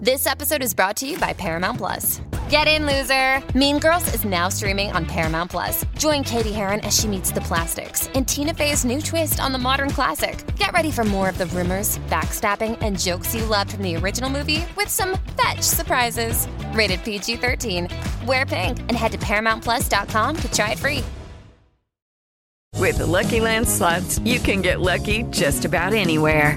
This episode is brought to you by Paramount Plus. Get in, loser! Mean Girls is now streaming on Paramount Plus. Join Cady Heron as she meets the plastics in Tina Fey's new twist on the modern classic. Get ready for more of the rumors, backstabbing, and jokes you loved from the original movie with some fetch surprises. Rated PG 13. Wear pink and head to ParamountPlus.com to try it free. With the Lucky Land slots, you can get lucky just about anywhere.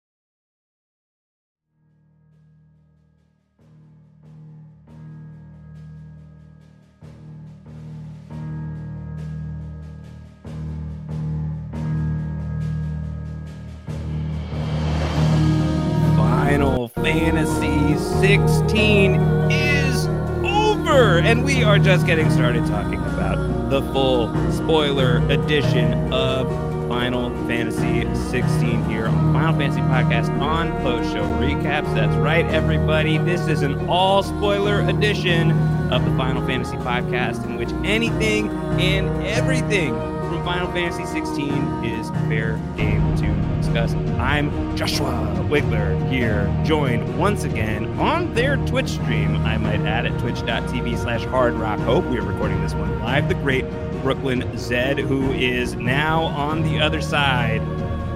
Fantasy 16 is over, and we are just getting started talking about the full spoiler edition of Final Fantasy 16 here on Final Fantasy Podcast on post show recaps. That's right, everybody. This is an all spoiler edition of the Final Fantasy Podcast in which anything and everything from Final Fantasy 16 is fair game to discuss. I'm Joshua Wigler here, joined once again on their Twitch stream, I might add, at twitch.tv slash hard rock hope. We are recording this one live. The great Brooklyn Zed, who is now on the other side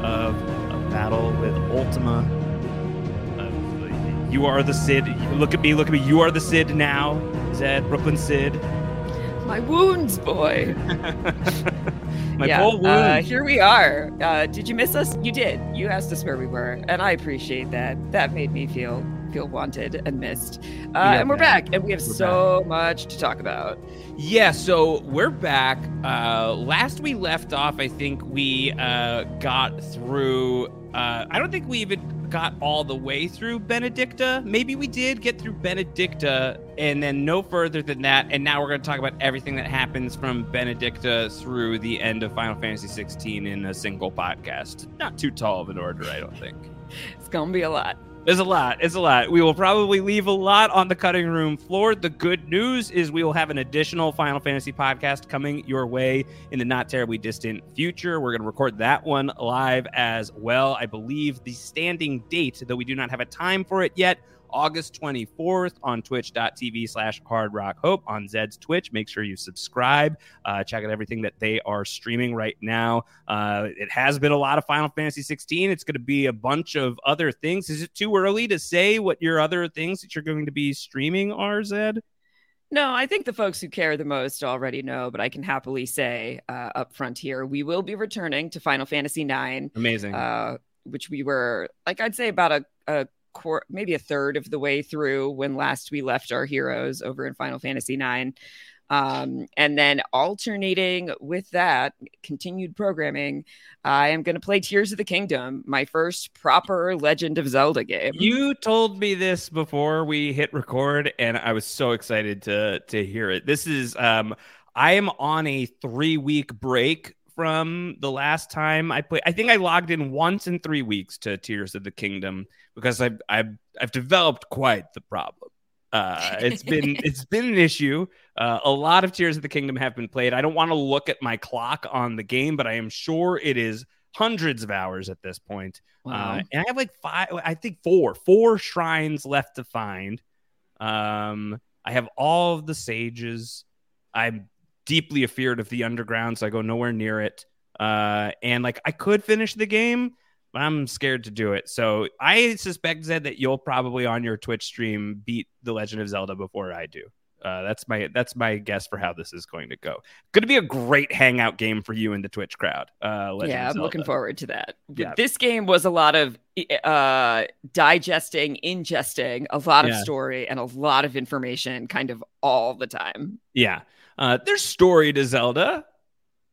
of a battle with Ultima. Uh, you are the Cid. Look at me, look at me. You are the Cid now, Zed, Brooklyn Cid. My wounds, boy. My yeah, full wound. uh, here we are. Uh, did you miss us? You did. You asked us where we were, and I appreciate that. That made me feel feel wanted and missed. Uh, Yeah, and we're back, and we have so much to talk about. Yeah, so we're back. Uh, last we left off, I think we uh, got through. Uh, I don't think we even got all the way through Benedikta. Maybe we did get through Benedikta, and then no further than that. And now we're going to talk about everything that happens from Benedikta through the end of Final Fantasy 16 in a single podcast. Not too tall of an order, I don't think. It's gonna be a lot. There's a lot. It's a lot. We will probably leave a lot on the cutting room floor. The good news is we will have an additional Final Fantasy podcast coming your way in the not terribly distant future. We're going to record that one live as well. I believe the standing date, though we do not have a time for it yet, August 24th on twitch.tv slash hard rock hope on Zed's Twitch. Make sure you subscribe. Uh, check out everything that they are streaming right now. Uh, it has been a lot of Final Fantasy 16. It's going to be a bunch of other things. Is it too early to say what your other things that you're going to be streaming are, Zed? No, I think the folks who care the most already know, but I can happily say uh, up front here, we will be returning to Final Fantasy IX, Amazing. uh, which we were, like, I'd say about a, a maybe a third of the way through when last we left our heroes over in Final Fantasy IX. Um, and then alternating with that continued programming, I am going to play Tears of the Kingdom, my first proper Legend of Zelda game. You told me this before we hit record, and I was so excited to to hear it. This is um, I am on a three week break from the last time I played. I think I logged in once in three weeks to Tears of the Kingdom because I've I've, I've developed quite the problem. Uh, it's been it's been an issue. Uh, a lot of Tears of the Kingdom have been played. I don't want to look at my clock on the game, but I am sure it is hundreds of hours at this point. Uh, Wow. Uh, and I have like five, I think four, four shrines left to find. Um, I have all of the sages. I'm deeply afeared of the underground, so I go nowhere near it. Uh, and like I could finish the game, but I'm scared to do it. So I suspect Zed that you'll probably on your Twitch stream beat The Legend of Zelda before I do. Uh, that's my that's my guess for how this is going to go. Going to be a great hangout game for you in the Twitch crowd. Uh, Legend yeah, I'm looking forward to that. Yeah. This game was a lot of uh, digesting, ingesting a lot of Yeah. story and a lot of information kind of all the time. Yeah. Uh, there's story to Zelda.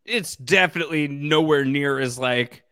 It's definitely nowhere near as like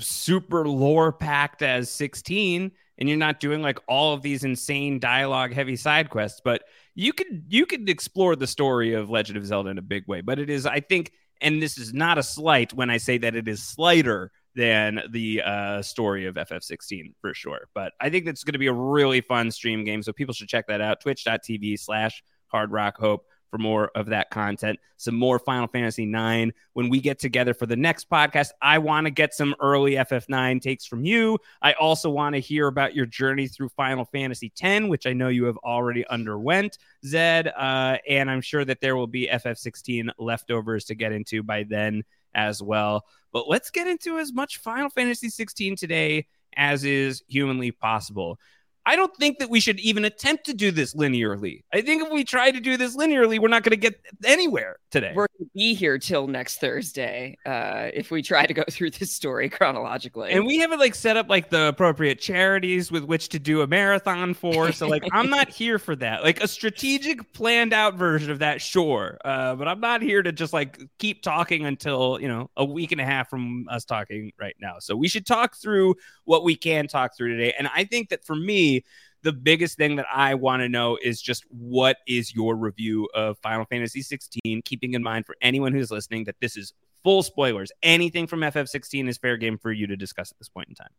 super lore packed as 16 and you're not doing like all of these insane dialogue heavy side quests but you could you could explore the story of legend of zelda in a big way but it is i think and this is not a slight when i say that it is slighter than the uh, story of ff16 for sure but i think that's going to be a really fun stream game so people should check that out twitch.tv slash hard rock hope for more of that content, some more Final Fantasy IX. When we get together for the next podcast, I want to get some early FF9 takes from you. I also want to hear about your journey through Final Fantasy X, which I know you have already underwent, Zed. Uh, and I'm sure that there will be FF16 leftovers to get into by then as well. But let's get into as much Final Fantasy 16 today as is humanly possible. I don't think that we should even attempt to do this linearly. I think if we try to do this linearly, we're not going to get anywhere today. We're going to be here till next Thursday uh, if we try to go through this story chronologically. and we haven't like set up like the appropriate charities with which to do a marathon for. So like I'm not here for that. Like a strategic planned out version of that, sure. Uh, but I'm not here to just like keep talking until, you know, a week and a half from us talking right now. So we should talk through what we can talk through today. And I think that for me, the biggest thing that I want to know is just what is your review of Final Fantasy 16, keeping in mind for anyone who's listening that this is full spoilers. Anything from FF16 is fair game for you to discuss at this point in time.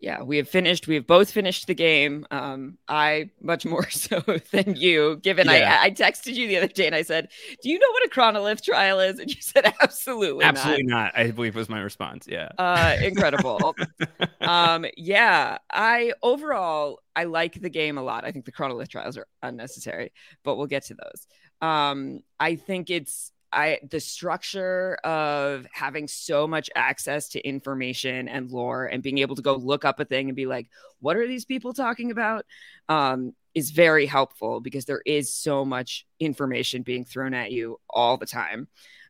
Yeah, we have finished. We have both finished the game. Um, I much more so than you, given Yeah. I, I texted you the other day and I said, "Do you know what a chronolith trial is?" And you said, "Absolutely, not." Absolutely not. I believe was my response. Yeah. uh incredible um yeah i overall i like the game a lot i think the chronolith trials are unnecessary but we'll get to those um i think it's I the structure of having so much access to information and lore and being able to go look up a thing and be like, what are these people talking about? Um, is very helpful because there is so much information being thrown at you all the time.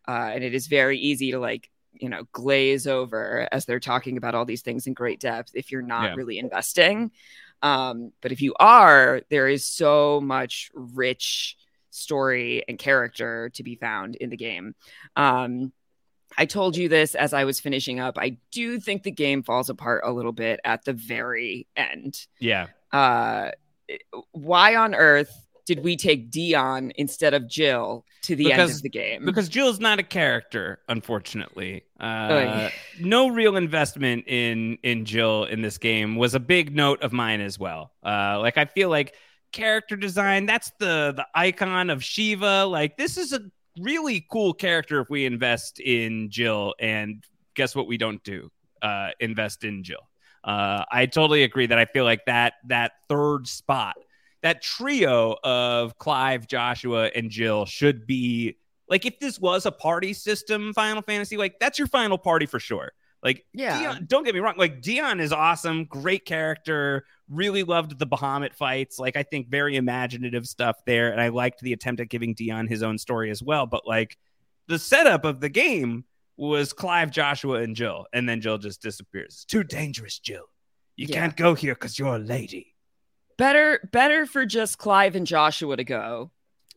Uh, and it is very easy to like, you know, glaze over as they're talking about all these things in great depth if you're not Yeah. really investing. Um, but if you are, there is so much rich story and character to be found in the game. Um, I told you this as I was finishing up. I do think the game falls apart a little bit at the very end. Yeah. Uh, why on earth did we take Dion instead of Jill to the end of the game? Because Jill's not a character, unfortunately. Uh, no real investment in in Jill in this game was a big note of mine as well. Uh, like I feel like character design that's the the icon of Shiva. Like this is a really cool character if we invest in Jill. And guess what? We don't do uh, invest in Jill. Uh, I totally agree that I feel like that that third spot, that trio of Clive, Joshua, and Jill should be like if this was a party system Final Fantasy, like that's your final party for sure. Like, Yeah. Dion, don't get me wrong. Like Dion is awesome, great character. Really loved the Bahamut fights. Like, I think very imaginative stuff there, and I liked the attempt at giving Dion his own story as well. But like, the setup of the game was Clive, Joshua, and Jill, and then Jill just disappears. It's too dangerous, Jill. You Yeah. can't go here because you're a lady. Better, better for just Clive and Joshua to go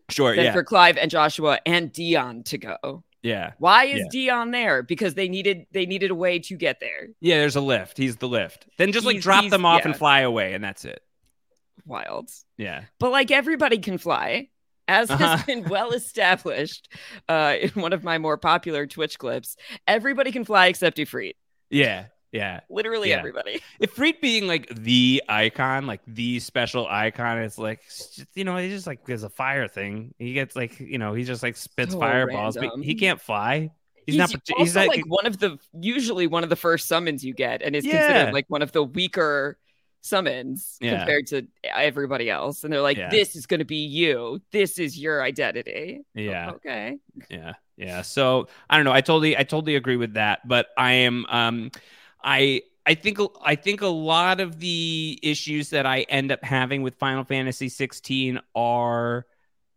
Sure. than Yeah. for Clive and Joshua and Dion to go. Yeah. Why is Yeah. Dion there? Because they needed they needed a way to get there. Yeah. There's a lift. He's the lift. Then just like He's- drop he's- them off and fly away, and that's it. Wild. Yeah. But like everybody can fly, as Uh-huh. has been well established uh, in one of my more popular Twitch clips. Everybody can fly except Ifrit. Yeah. Yeah. Literally Yeah. everybody. Ifrit being like the icon, like the special icon, it's like you know, he just like there's a fire thing. He gets like you know, he just like spits So fireballs, but he can't fly. He's, He's, not. He's not like one of the usually one of the first summons you get, and is Yeah. considered like one of the weaker summons Yeah. compared to everybody else. And they're like. "This is going to be you. This is your identity." yeah. Okay. Yeah, yeah. So I don't know. I totally, I totally agree with that. But I am, um, I, I think, I think a lot of the issues that I end up having with Final Fantasy 16 are,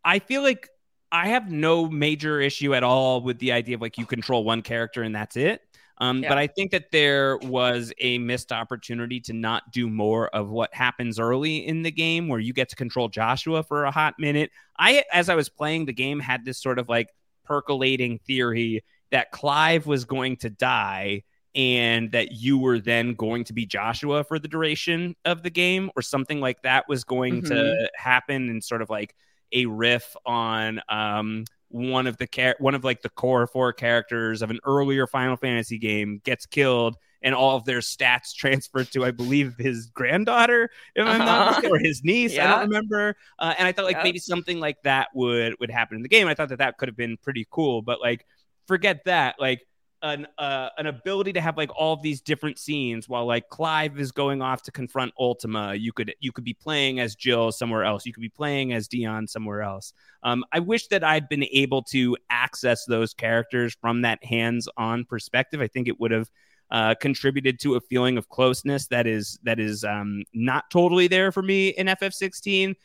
I feel like I have no major issue at all with the idea of like you control one character and that's it. Um, Yeah. But I think that there was a missed opportunity to not do more of what happens early in the game, where you get to control Joshua for a hot minute. I, as I was playing the game, had this sort of like percolating theory that Clive was going to die and that you were then going to be Joshua for the duration of the game or something like that was going to Mhm. happen and sort of like a riff on um one of the char- one of like the core four characters of an earlier Final Fantasy game gets killed and all of their stats transferred to I believe his granddaughter if I'm not Uh-huh. mistaken, or his niece I don't remember uh, and I thought like Yeah. maybe something like that would would happen in the game I thought that that could have been pretty cool but like forget that like an uh, an ability to have like all of these different scenes while like Clive is going off to confront Ultima. You could you could be playing as Jill somewhere else. You could be playing as Dion somewhere else. Um, I wish that I'd been able to access those characters from that hands-on perspective. I think it would have uh, contributed to a feeling of closeness that is that is um, not totally there for me in FF16.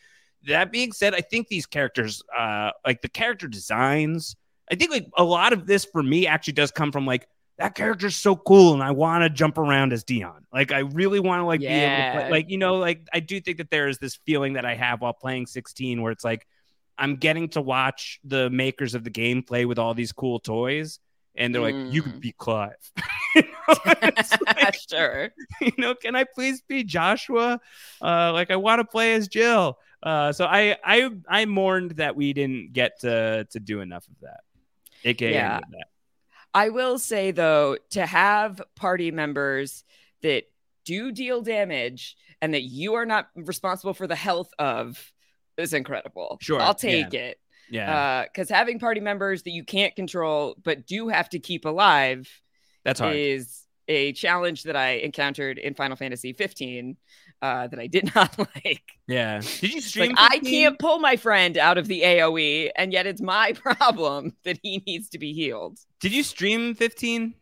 That being said, I think these characters, uh, like the character designs, I think like a lot of this for me actually does come from like that character's so cool and I want to jump around as Dion. Like I really want to like be able to play, like you know like I do think that there is this feeling that I have while playing 16 where it's like I'm getting to watch the makers of the game play with all these cool toys and they're like you could Mm. be Clive. You know? Like, sure. you know, can I please be Joshua? Uh, like I want to play as Jill. Uh, so I I I mourned that we didn't get to to do enough of that. AKA Yeah. any of that. I will say though, to have party members that do deal damage and that you are not responsible for the health of is incredible. Sure, I'll take it. Yeah, uh, Because having party members that you can't control but do have to keep alive that's hard. is a challenge that I encountered in Final Fantasy 15 uh, that I did not like. yeah. Did you stream? like I can't pull my friend out of the AOE, and yet it's my problem that he needs to be healed. Did you stream 15?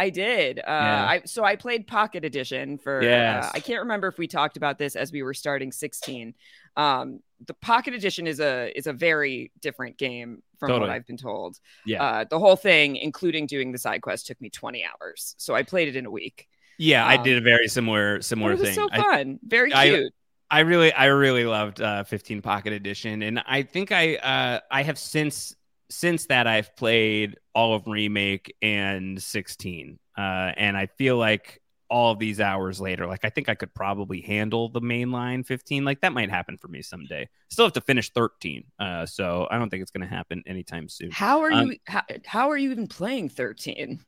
I did. Uh, Yeah. I so I played Pocket Edition for. Yes. Uh, I can't remember if we talked about this as we were starting 16. Um, the Pocket Edition is a is a very different game from Totally. what I've been told. Yeah, Uh, the whole thing, including doing the side quest, took me 20 hours. So I played it in a week. Yeah. I um, did a very similar similar it was thing. so I- fun, very I- cute. I really, I really loved uh, 15 Pocket Edition, and I think I, uh, I have since since that I've played all of Remake and 16, uh, and I feel like all of these hours later, like I think I could probably handle the mainline 15. Like that might happen for me someday. Still have to finish 13, uh, so I don't think it's going to happen anytime soon. How are um, you? How, how are you even playing 13?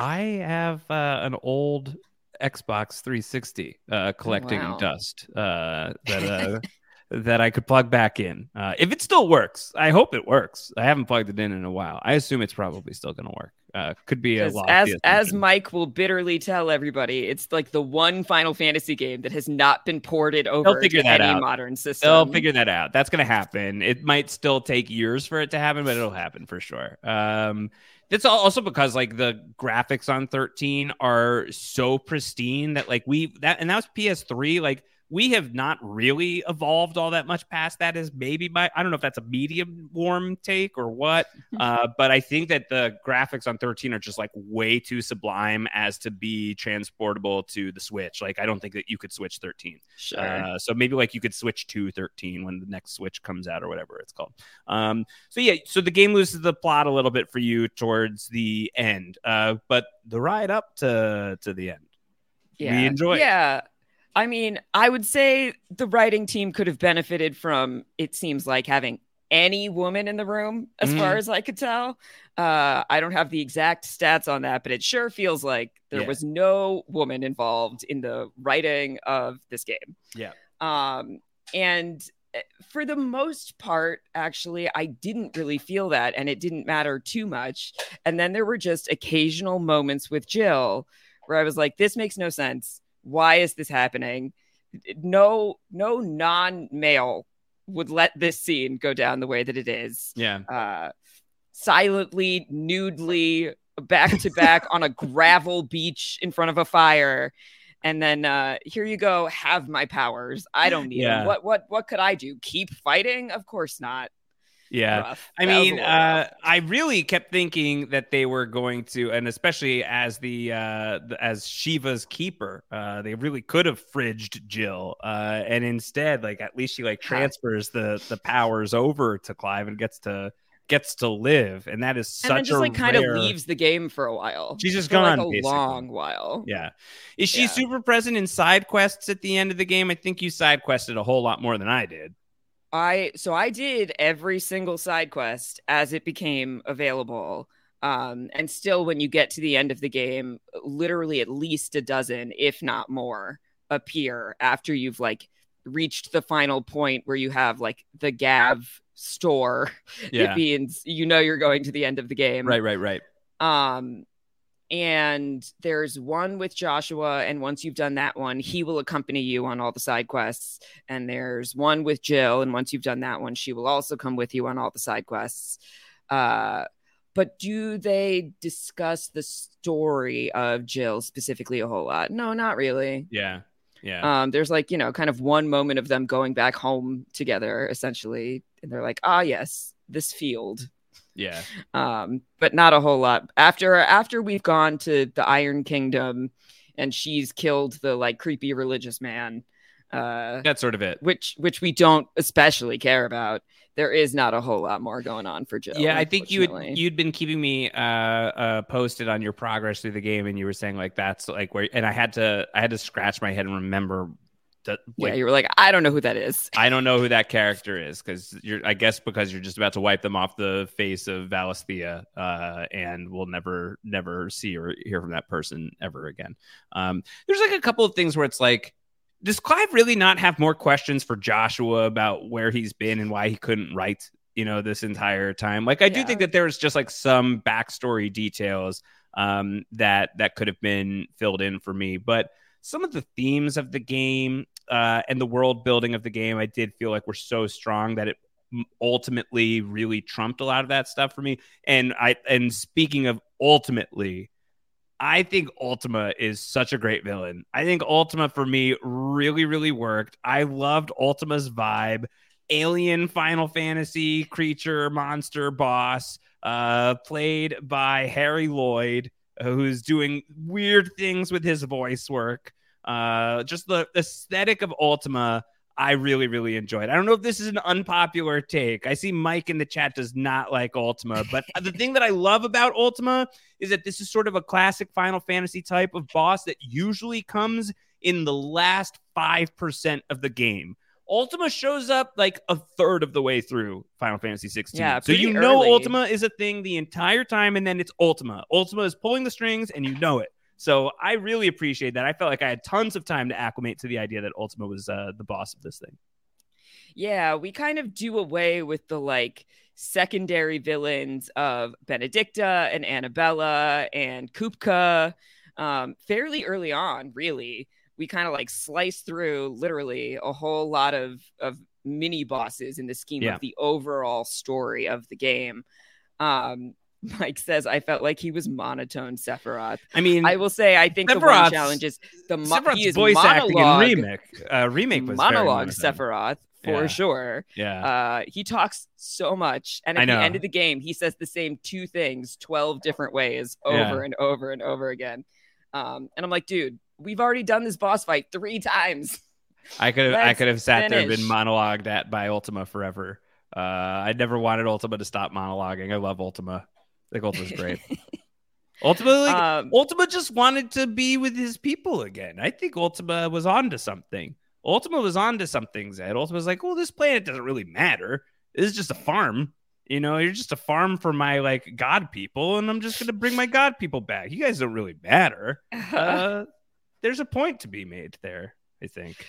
I have uh, an old Xbox 360 uh, collecting wow. dust uh, that uh, that I could plug back in uh, if it still works. I hope it works. I haven't plugged it in in a while. I assume it's probably still going to work. Uh, could be a lot. as as Mike will bitterly tell everybody, it's like the one Final Fantasy game that has not been ported over figure to that any out. modern system. They'll figure that out. That's going to happen. It might still take years for it to happen, but it'll happen for sure. Um, it's also because like the graphics on 13 are so pristine that like we that and that was PS3. Like we have not really evolved all that much past that is maybe my i don't know if that's a medium warm take or what uh, but i think that the graphics on 13 are just like way too sublime as to be transportable to the switch like i don't think that you could switch 13 Sure. uh, so maybe like you could switch to 13 when the next switch comes out or whatever it's called um, so yeah so the game loses the plot a little bit for you towards the end uh, but the ride up to to the end yeah. we enjoy it. Yeah. I mean, I would say the writing team could have benefited from it seems like having any woman in the room as Mhm. far as I could tell. Uh, I don't have the exact stats on that, but it sure feels like there Yeah. was no woman involved in the writing of this game. Yeah. Um, and eh, for the most part, actually, I didn't really feel that, and it didn't matter too much. And then there were just occasional moments with Jill where I was like, this makes no sense. Why is this happening? No, no non-male would let this scene go down the way that it is. yeah Uh, silently, nudely, back to back on a gravel beach in front of a fire. And then uh, here you go, have my powers. I don't need Yeah. them. What what what could I do? Keep fighting? Of course not. Yeah Rough. I That mean, uh. I really kept thinking that they were going to, and especially as the, uh, the as Shiva's keeper, uh, they really could have fridged Jill, uh, and instead, like at least she like transfers the the powers over to Clive and gets to gets to live, and that is such a and then just a like kind of leaves the game for a while. She's just for like gone, a basically. long while. Yeah, is she Yeah. super present in side quests at the end of the game? I think you side quested a whole lot more than I did. I so I did every single side quest as it became available. Um, and still, when you get to the end of the game, literally at least a dozen, if not more, appear after you've like reached the final point where you have like the Gav store. Yeah. It means you know you're going to the end of the game. Right, right, right. Um, and there's one with Joshua, and once you've done that one, he will accompany you on all the side quests. And there's one with Jill, and once you've done that one, she will also come with you on all the side quests. Uh, but do they discuss the story of Jill specifically a whole lot? No, not really. Yeah, yeah. Um, there's like, you know, kind of one moment of them going back home together, essentially. And they're like, ah, yes, this field yeah. um but not a whole lot after after we've gone to the iron kingdom and she's killed the like creepy religious man uh That's sort of it. which which we don't especially care about there is not a whole lot more going on for Jill. Yeah, I think you had you'd been keeping me uh, uh, posted on your progress through the game, and you were saying like that's like where, and I had to I had to scratch my head and remember that. yeah, you were like, I don't know who that is. I don't know who that character is because you're I guess because you're just about to wipe them off the face of Valisthea, uh, and we'll never never see or hear from that person ever again. Um, there's like a couple of things where it's like. Does Clive really not have more questions for Joshua about where he's been and why he couldn't write, you know, this entire time? Like, I do think that there's just like some backstory details um, that that could have been filled in for me, but some of the themes of the game uh, and the world building of the game, I did feel like were so strong that it ultimately really trumped a lot of that stuff for me. And I and speaking of ultimately, I think Ultima is such a great villain. I think Ultima for me really, really worked. I loved Ultima's vibe. Alien Final Fantasy creature, monster, boss, uh, played by Harry Lloyd, who's doing weird things with his voice work. Uh, just the aesthetic of Ultima, I really, really enjoyed. I don't know if this is an unpopular take. I see Mike in the chat does not like Ultima, but the thing that I love about Ultima is that this is sort of a classic Final Fantasy type of boss that usually comes in the last 5% of the game. Ultima shows up like a third of the way through Final Fantasy 16. Yeah, so you know early. Ultima is a thing the entire time, and then it's Ultima. Ultima is pulling the strings, and you know it. So I really appreciate that. I felt like I had tons of time to acclimate to the idea that Ultima was uh, the boss of this thing. Yeah, we kind of do away with the like secondary villains of Benedikta and Annabella and Kupka um, fairly early on, really. We kind of like slice through literally a whole lot of, of mini bosses in the scheme Yeah. of the overall story of the game. Um, Mike says, I felt like he was monotone Sephiroth. I mean, I will say, I think the one Sephiroth's- challenge is the mo- Sephiroth's he is voice acting in remake. Uh, remake was monologue. Sephiroth for Yeah. sure. Yeah. Uh, he talks so much, and at the end of the game, he says the same two things twelve different ways over Yeah. and over and over again. Um, and I'm like, dude, we've already done this boss fight three times. I could have I could have sat there and been monologued at by Ultima forever. Uh, I never wanted Ultima to stop monologuing. I love Ultima. I think Ultima's great. Ultima, like, Um, Ultima just wanted to be with his people again. I think Ultima was onto something. Ultima was onto something, Zed. was like, well, this planet doesn't really matter. This is just a farm. You know, you're just a farm for my like god people, and I'm just gonna bring my god people back. You guys don't really matter. Uh, there's a point to be made there, I think.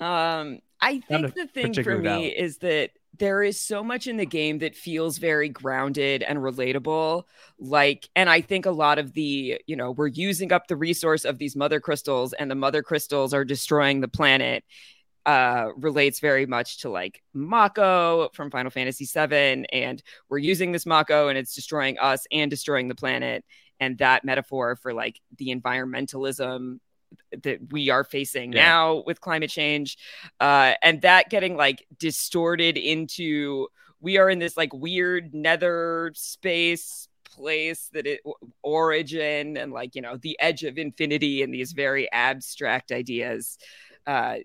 Um, I think the thing for me doubt. is that there is so much in the game that feels very grounded and relatable. Like, and I think a lot of the, you know, we're using up the resource of these mother crystals, and the mother crystals are destroying the planet. Uh, relates very much to like Mako from Final Fantasy VII, and we're using this Mako, and it's destroying us and destroying the planet. And that metaphor for like the environmentalism that we are facing Yeah. now with climate change uh and that getting like distorted into we are in this like weird nether space place that it origin and like you know the edge of infinity and these very abstract ideas uh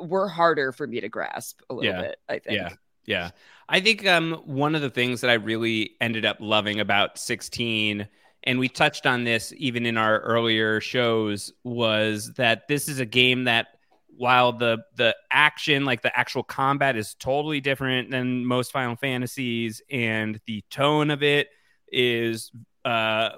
were harder for me to grasp a little Yeah. bit i think Yeah. Yeah. I think um one of the things that I really ended up loving about 16 and we touched on this even in our earlier shows was that this is a game that while the the action like the actual combat is totally different than most Final Fantasies and the tone of it is uh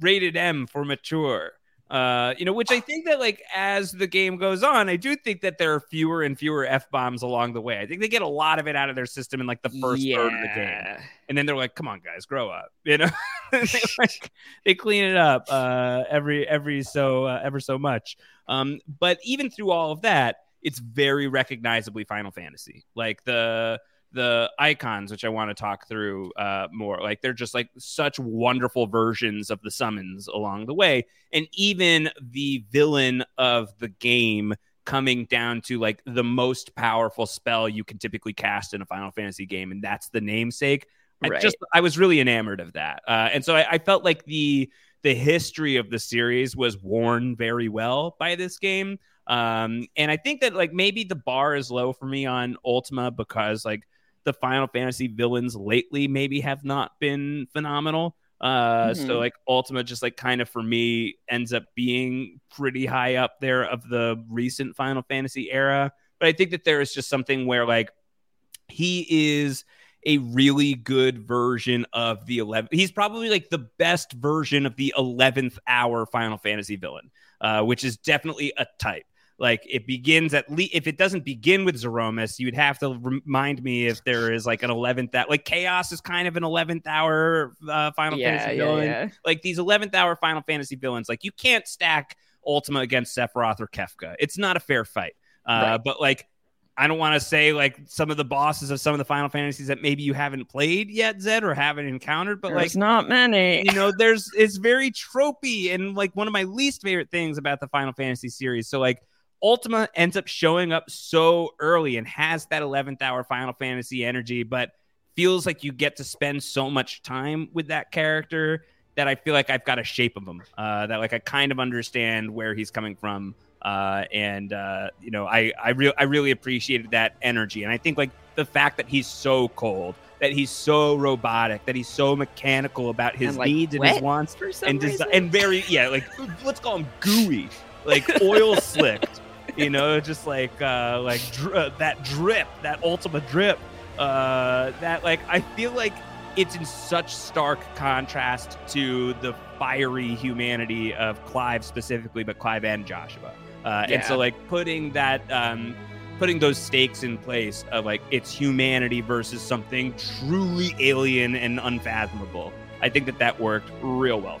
rated M for mature. Uh, you know, which I think that like as the game goes on, I do think that there are fewer and fewer f bombs along the way. I think they get a lot of it out of their system in like the first third of the game, and then they're like, "Come on, guys, grow up," you know. they like they clean it up uh, every every so uh, ever so much. Um, but even through all of that, it's very recognizably Final Fantasy. Like the the icons, which I want to talk through uh, more. Like they're just like such wonderful versions of the summons along the way, and even the villain of the game coming down to like the most powerful spell you can typically cast in a Final Fantasy game, and that's the namesake. I just I was really enamored of that, uh, and so I, I felt like the the history of the series was worn very well by this game. Um, and I think that like maybe the bar is low for me on Ultima because like the Final Fantasy villains lately maybe have not been phenomenal. Uh, so Mhm. like Ultima just like kind of for me ends up being pretty high up there of the recent Final Fantasy era. But I think that there is just something where like he is a really good version of the 11 he's probably like the best version of the 11th hour final fantasy villain uh, which is definitely a type like it begins at least if it doesn't begin with Zeromus, you'd have to remind me if there is like an 11th that like chaos is kind of an 11th hour uh, final yeah, fantasy yeah, villain yeah. like these 11th hour Final Fantasy villains, like you can't stack Ultima against Sephiroth or Kefka. It's not a fair fight. Uh, Right. But like, I don't want to say like some of the bosses of some of the Final Fantasies that maybe you haven't played yet, Zed, or haven't encountered. But There's like, not many. you know, there's it's very tropey and like one of my least favorite things about the Final Fantasy series. So like. Ultima ends up showing up so early and has that 11th hour Final Fantasy energy, but feels like you get to spend so much time with that character that I feel like I've got a shape of him. Uh, that like I kind of understand where he's coming from, uh, and uh, you know I I really I really appreciated that energy, and I think like the fact that he's so cold, that he's so robotic, that he's so mechanical about his And, like, needs and his wants, and desi- and very yeah like let's call him gooey, like oil slicked. You know, just like uh, like dr- uh, that drip, that ultimate drip. Uh, that like I feel like it's in such stark contrast to the fiery humanity of Clive specifically, but Clive and Joshua. Uh, And so like putting that um, putting those stakes in place of like it's humanity versus something truly alien and unfathomable. I think that that worked real well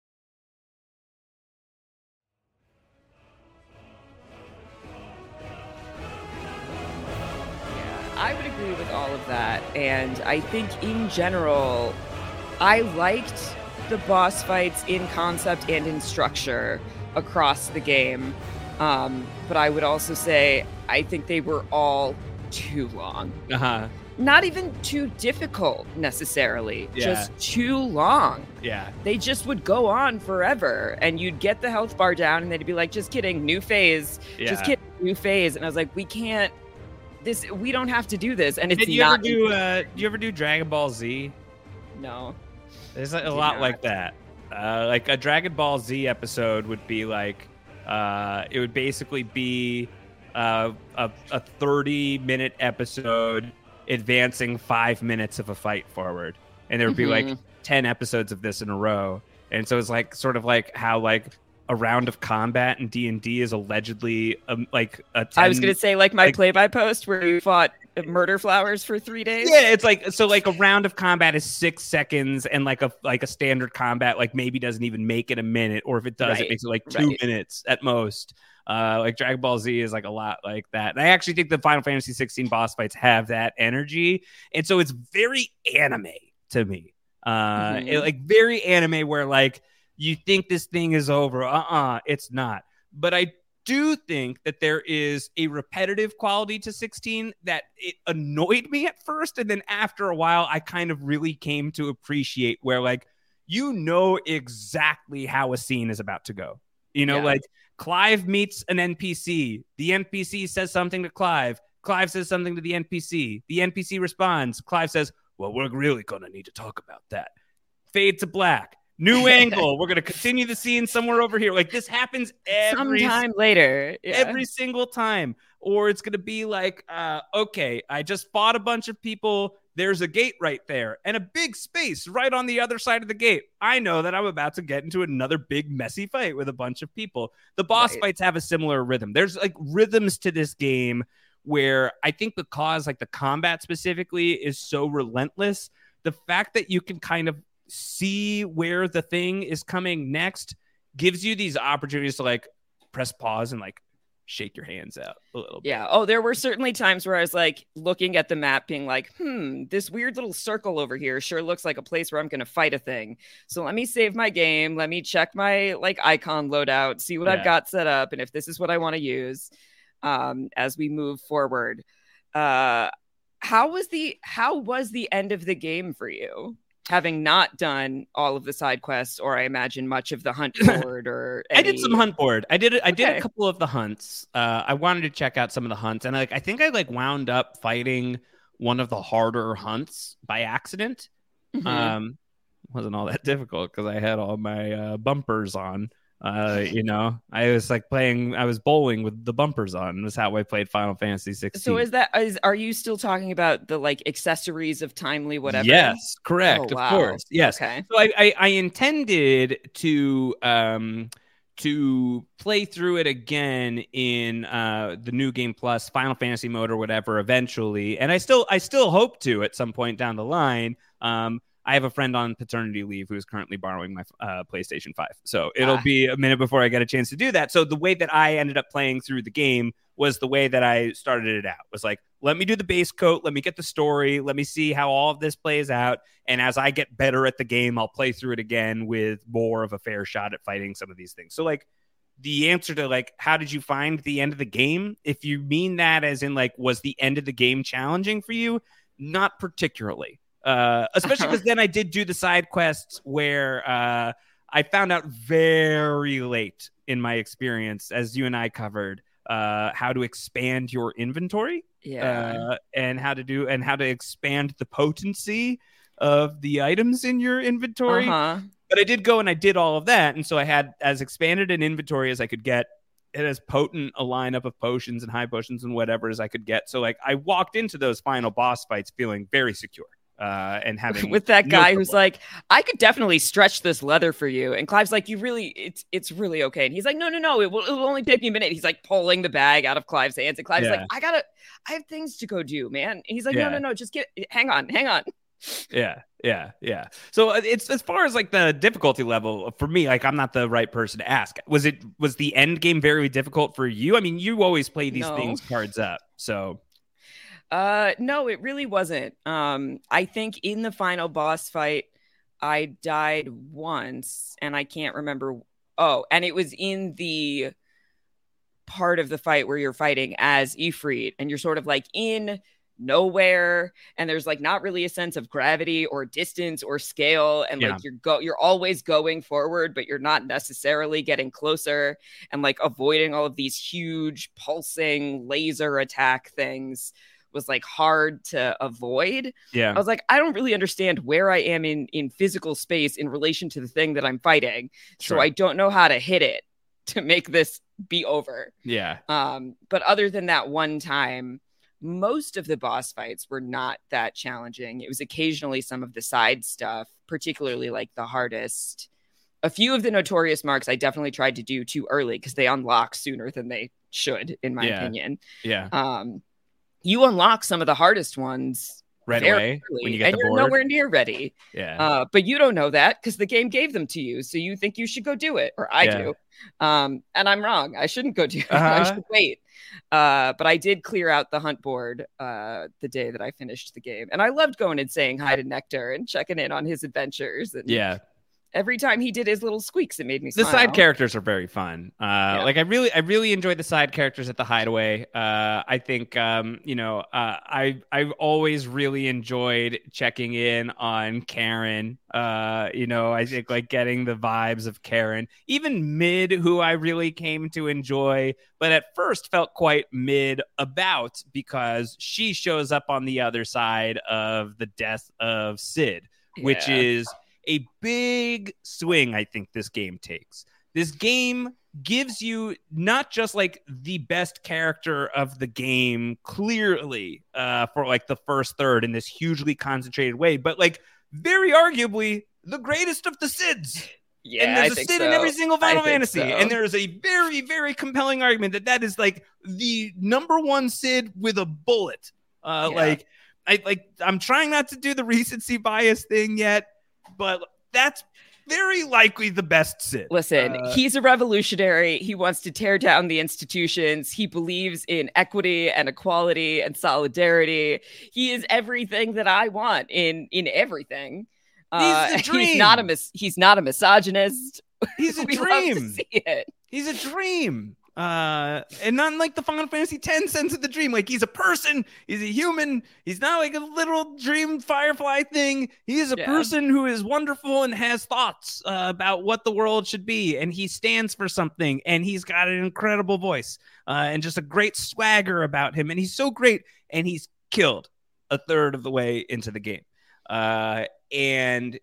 All of that. And I think in general, I liked the boss fights in concept and in structure across the game. Um, but I would also say I think they were all too long. Uh huh. Not even too difficult necessarily, Yeah. just too long. Yeah. They just would go on forever, and you'd get the health bar down, and they'd be like, "Just kidding, new phase, yeah. just kidding, new phase." And I was like, "We can't. This we don't have to do this." And it's Did you ever not do? Uh, do you ever do Dragon Ball Z? no. There's a, a lot not. like that. Uh, like a Dragon Ball Z episode would be like, uh, it would basically be uh, a, a 30 minute episode advancing five minutes of a fight forward. And there would be like Mhm. 10 episodes of this in a row. And so it's like sort of like how like a round of combat in D&D is allegedly um, like a 10, I was gonna say like my like- play-by post where you fought murder flowers for three days. Yeah, it's like so like a round of combat is six seconds, and like a like a standard combat like maybe doesn't even make it a minute, or if it does, Right, it makes it like two right. minutes at most. Uh, like Dragon Ball Z is like a lot like that. And I actually think the Final Fantasy 16 boss fights have that energy, and so it's very anime to me. Uh, Mhm. it- like very anime where like you think this thing is over. Uh uh it's not. But I do think that there is a repetitive quality to 16 that it annoyed me at first. And then after a while, I kind of really came to appreciate where, like, you know exactly how a scene is about to go. You know, Yeah. like Clive meets an NPC. The NPC says something to Clive. Clive says something to the NPC. The NPC responds. Clive says, Well, we're really going to need to talk about that. Fade to black. New angle. We're going to continue the scene somewhere over here. Like this happens every Sometime later. Yeah. every single time. Or it's going to be like, uh, okay, I just fought a bunch of people. There's a gate right there and a big space right on the other side of the gate. I know that I'm about to get into another big, messy fight with a bunch of people. The boss Right. fights have a similar rhythm. There's like rhythms to this game where I think because like the combat specifically is so relentless, the fact that you can kind of see where the thing is coming next gives you these opportunities to like press pause and like shake your hands out a little bit. Yeah. Oh, there were certainly times where I was like looking at the map, being like, hmm, this weird little circle over here sure looks like a place where I'm going to fight a thing. So let me save my game. Let me check my like icon loadout, see what Yeah. I've got set up, and if this is what I want to use um, as we move forward. Uh, how was the how was the end of the game for you? Having not done all of the side quests, or I imagine much of the hunt board, or I did some hunt board. I did. I did Okay. a couple of the hunts. Uh, I wanted to check out some of the hunts, and like I think I like wound up fighting one of the harder hunts by accident. Mhm. Um, wasn't all that difficult because I had all my uh, bumpers on. Uh, you know, I was like playing, I was bowling with the bumpers on. Was how I played Final Fantasy 16. So is that is are you still talking about the like accessories of timely whatever? Yes, correct. Oh, wow. Of course. Yes. Okay. So I, I, I intended to um to play through it again in uh the new game plus Final Fantasy mode or whatever eventually. And I still I still hope to at some point down the line. Um I have a friend on paternity leave who is currently borrowing my uh, PlayStation 5. So it'll Ah. be a minute before I get a chance to do that. So the way that I ended up playing through the game was the way that I started it out. Was like, let me do the base coat, let me get the story, let me see how all of this plays out, and as I get better at the game, I'll play through it again with more of a fair shot at fighting some of these things. So like the answer to like how did you find the end of the game? If you mean that as in like was the end of the game challenging for you? Not particularly. Uh especially because then I did do the side quests where uh I found out very late in my experience, as you and I covered, uh, how to expand your inventory, Yeah. uh, and how to do and how to expand the potency of the items in your inventory. Uh-huh. But I did go and I did all of that, and so I had as expanded an inventory as I could get. And as potent a lineup of potions and high potions and whatever as I could get. So like I walked into those final boss fights feeling very secure. Uh, and having with that no guy who's like, I could definitely stretch this leather for you. And Clive's like, you really, it's it's really okay. And he's like, no, no, no, it will, it will only take me a minute. He's like pulling the bag out of Clive's hands, and Clive's Yeah. like, I gotta, I have things to go do, man. And he's like, Yeah. no, no, no, just get, hang on, hang on. Yeah, yeah, yeah. So uh, it's as far as like the difficulty level for me, like I'm not the right person to ask. Was it was the end game very difficult for you? I mean, you always play these No. things cards up. So Uh, no, it really wasn't. Um, I think in the final boss fight, I died once, and I can't remember. Oh, and it was in the part of the fight where you're fighting as Ifrit, and you're sort of like in nowhere, and there's like not really a sense of gravity or distance or scale, and Yeah. like you're go you're always going forward, but you're not necessarily getting closer, and like avoiding all of these huge pulsing laser attack things was like hard to avoid. Yeah. I was like, I don't really understand where I am in in physical space in relation to the thing that I'm fighting. Sure. So I don't know how to hit it to make this be over. yeah, Um, but other than that one time, most of the boss fights were not that challenging. It was occasionally some of the side stuff, particularly like the hardest. A few of the notorious marks I definitely tried to do too early because they unlock sooner than they should, in my Yeah. opinion. yeah. Um, you unlock some of the hardest ones Right away early, when you get and the you're board. nowhere near ready. yeah, Uh, but you don't know that because the game gave them to you, so you think you should go do it, or I Yeah. do. Um, and I'm wrong. I shouldn't go do it. I Uh-huh. should wait. Uh, but I did clear out the hunt board uh, the day that I finished the game, and I loved going and saying hi to Nektar and checking in on his adventures. And yeah. Every time he did his little squeaks, it made me Smile. The side characters are very fun. Uh, Like I really, I really enjoyed the side characters at the Hideaway. Uh, I think, um, you know, uh, I, I've always really enjoyed checking in on Charon. Uh, you know, I think like getting the vibes of Charon, even Mid, who I really came to enjoy, but at first felt quite mid about because she shows up on the other side of the death of Cid, which is a big swing I think this game takes. This game gives you not just like the best character of the game clearly uh, for like the first third in this hugely concentrated way, but like very arguably the greatest of the Cids. Yeah, and there's I a Cid in every single Final Fantasy, so. and there is a very, very compelling argument that that is like the number one Cid with a bullet. Uh, Yeah. Like, I like. I'm trying not to do the recency bias thing yet, but that's very likely the best Cid. Listen, Uh, he's a revolutionary. He wants to tear down the institutions. He believes in equity and equality and solidarity. He is everything that I want in in everything. Uh, He's the he's not a mis- he's not a misogynist. he's a We love to dream. see it. He's a dream. Uh, and not like the Final Fantasy 10 sense of the dream. Like he's a person, he's a human. He's not like a literal dream firefly thing. He is a Yeah. person who is wonderful and has thoughts uh, about what the world should be, and he stands for something. And he's got an incredible voice uh, and just a great swagger about him. And he's so great, and he's killed a third of the way into the game. Uh, and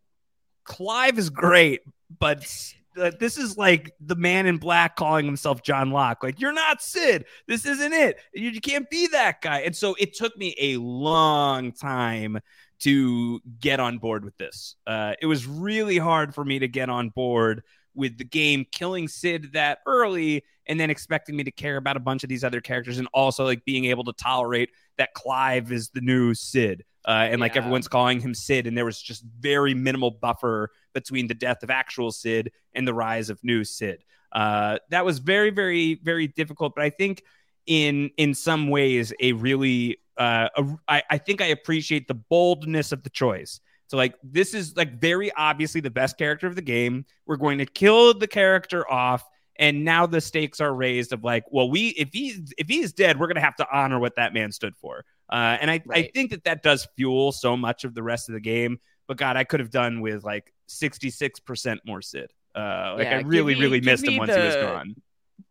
Clive is great, but uh, this is like the man in black calling himself John Locke. Like, you're not Cid. This isn't it. You, you can't be that guy. And so it took me a long time to get on board with this. Uh, it was really hard for me to get on board with the game killing Cid that early and then expecting me to care about a bunch of these other characters and also like being able to tolerate that Clive is the new Cid. Uh, and like everyone's calling him Cid, and there was just very minimal buffer between the death of actual Cid and the rise of new Cid. Uh, that was very, very, very difficult. But I think in in some ways a really uh, a, I, I think I appreciate the boldness of the choice. So like this is like very obviously the best character of the game. We're going to kill the character off, and now the stakes are raised of like, well, we if he's if he's dead, we're gonna have to honor what that man stood for. Uh, and I I think that that does fuel so much of the rest of the game. But God, I could have done with like sixty six percent more Cid. Uh, like Yeah, I really me- really missed him once he was gone.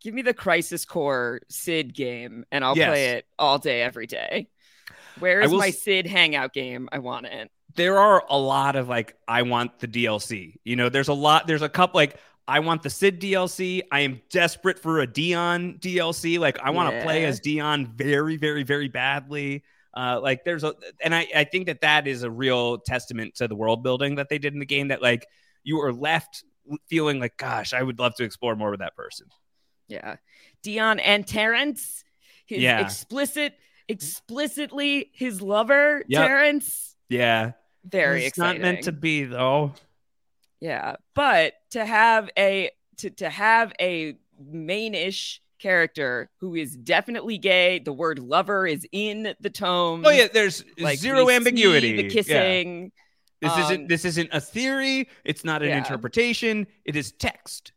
Give me the Crisis Core Cid game, and I'll Yes. play it all day, every day. Where is my s- Cid hangout game? I want it. there are a lot of like I want the DLC. You know, there's a lot. There's a couple like I want the Cid DLC. I am desperate for a Dion DLC. Like I want to play as Dion very, very, very badly. Uh, like there's a, and I I think that that is a real testament to the world building that they did in the game. That like you are left feeling like, gosh, I would love to explore more with that person. Yeah. Dion and Terence, his Yeah. explicit, explicitly his lover, Yep. Terence. Yeah, Very it's exciting. not meant to be though. Yeah, but to have a to to have a main-ish character who is definitely gay, the word lover is in the tome. Oh yeah, there's Like, zero ambiguity. The Yeah. kissing. This Um, isn't this isn't a theory. It's not an yeah. interpretation. It is text.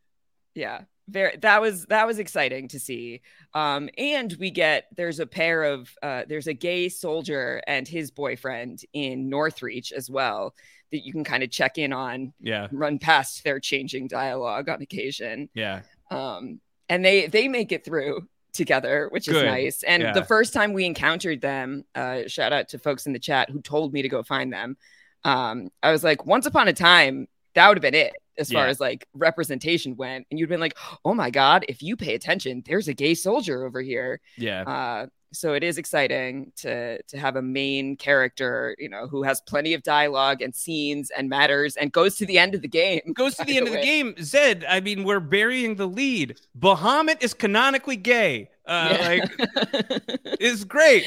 yeah very that was that was exciting to see um and we get there's a pair of uh there's a gay soldier and his boyfriend in northreach as well that you can kind of check in on Yeah. run past their changing dialogue on occasion Yeah. um and they they make it through together which is Good. nice and Yeah. the first time we encountered them uh shout out to folks in the chat who told me to go find them um i was like once upon a time that would have been it as far as like representation went and you'd been like oh my god if you pay attention there's a gay soldier over here Yeah. uh so it is exciting to to have a main character you know who has plenty of dialogue and scenes and matters and goes to the end of the game Goes to the end of the game. Zed, I mean, we're burying the lead. Bahamut is canonically gay. Uh, Yeah. Like, it's great.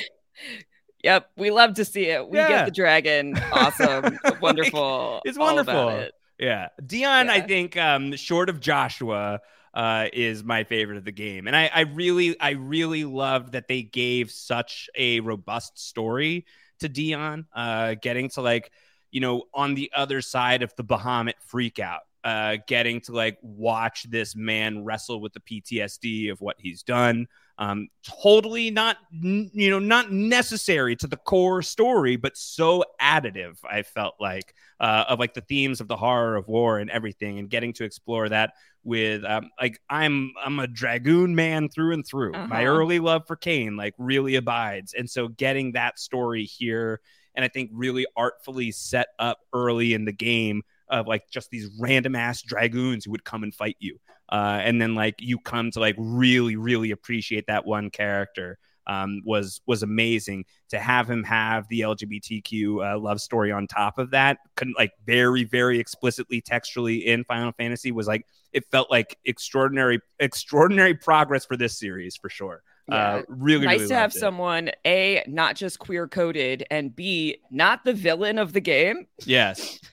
Yep, we love to see it. We Yeah. get the dragon. Awesome. Wonderful. It's wonderful. it. Yeah. Dion, I think, um, short of Joshua, uh, is my favorite of the game. And I, I really, I really love that they gave such a robust story to Dion, uh, getting to like, you know, on the other side of the Bahamut freak out, uh, getting to like watch this man wrestle with the PTSD of what he's done. Um, totally not, you know, not necessary to the core story, but so additive. I felt like uh, of like the themes of the horror of war and everything, and getting to explore that with um, like I'm I'm a dragoon man through and through. My Uh-huh. early love for Kain like really abides, and so getting that story here, and I think really artfully set up early in the game of like just these random ass dragoons who would come and fight you. Uh, and then like you come to like really, really appreciate that one character um, was was amazing to have him have the LGBTQ uh, love story on top of that, couldn't like very, very explicitly textually in Final Fantasy was like it felt like extraordinary, extraordinary progress for this series for sure. Yeah. Uh, really, nice really to have it. someone a not just queer coded and b not the villain of the game. Yes.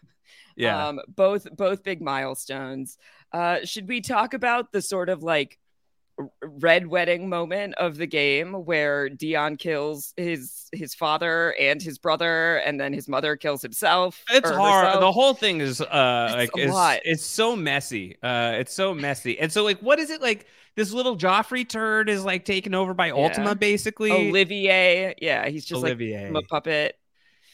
Yeah. Um, both both big milestones. Uh, should we talk about the sort of like red wedding moment of the game where Dion kills his his father and his brother, and then his mother kills himself? It's hard. herself? The whole thing is uh like a it's, lot. it's so messy. Uh it's so messy. And so like what is it like this little Joffrey turd is like taken over by Ultima basically? Olivier, yeah, he's just Olivier. like a puppet.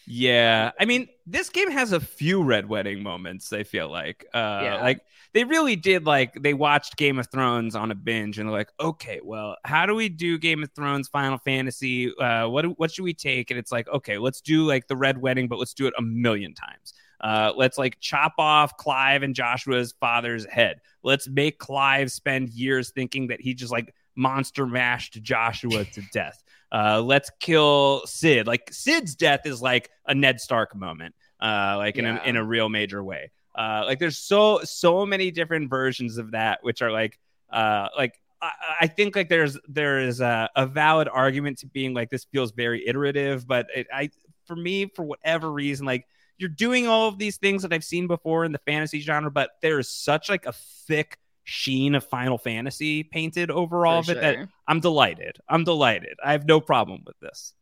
Yeah. I mean, this game has a few red wedding moments, I feel like. Uh Yeah. like they really did like they watched Game of Thrones on a binge and they're like, "Okay, well, how do we do Game of Thrones Final Fantasy? Uh what what should we take?" And it's like, "Okay, let's do like the red wedding, but let's do it a million times." Uh, let's like chop off Clive and Joshua's father's head. Let's make Clive spend years thinking that he just like monster mashed Joshua to death. Uh, let's kill Cid. Like Cid's death is like a Ned Stark moment, uh, like in Yeah. a in a real major way. Uh, like there's so so many different versions of that, which are like uh like I, I think like there's there is a, a valid argument to being like this feels very iterative, but it, I for me for whatever reason like you're doing all of these things that I've seen before in the fantasy genre, but there's such like a thick sheen of Final Fantasy painted over all For of it that. I'm delighted. I'm delighted. I have no problem with this.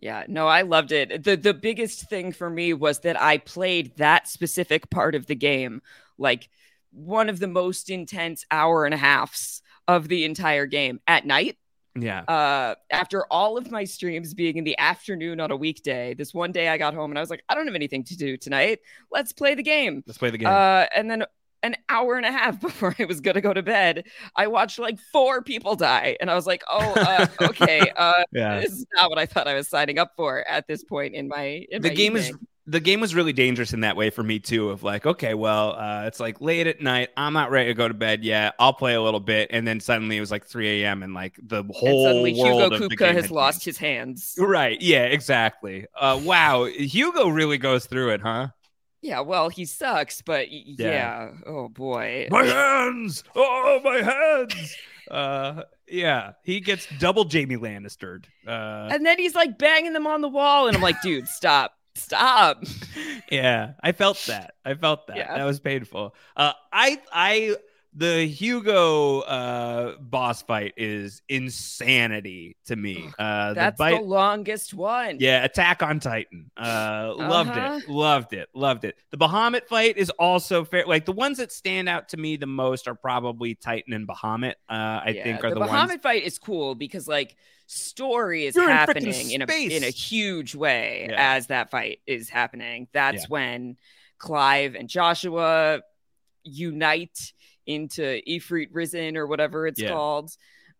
Yeah, no, I loved it. The the biggest thing for me was that I played that specific part of the game like one of the most intense hour and a halfs of the entire game at night. Yeah. Uh after all of my streams being in the afternoon on a weekday, this one day I got home and I was like, I don't have anything to do tonight. Let's play the game. Let's play the game. Uh and then an hour and a half before I was gonna go to bed, I watched like four people die, and I was like, "Oh, uh, okay, uh, Yeah. this is not what I thought I was signing up for at this point in my in the my game is the game was really dangerous in that way for me too of like okay well uh, it's like late at night i'm not ready to go to bed yet i'll play a little bit and then suddenly it was like 3 a.m and like the and whole suddenly world Hugo of the Kupka game has lost his hands. right yeah exactly uh wow hugo really goes through it huh Yeah, well, he sucks, but y- Yeah. yeah. Oh boy. my hands oh my hands uh yeah he gets double jaime Lannistered. uh And then he's like banging them on the wall, and I'm like, dude, stop, stop. yeah i felt that i felt that Yeah. that was painful uh i i the hugo uh boss fight is insanity to me uh That's the the, longest one. yeah attack on titan uh loved Uh-huh. it loved it loved it the bahamut fight is also fair like the ones that stand out to me the most are probably titan and bahamut uh i Yeah, think are the, the Bahamut ones fight is cool because like story is You're happening in a in a huge way Yeah. as that fight is happening. That's Yeah. when Clive and Joshua unite into Ifrit Risen or whatever it's Yeah. called.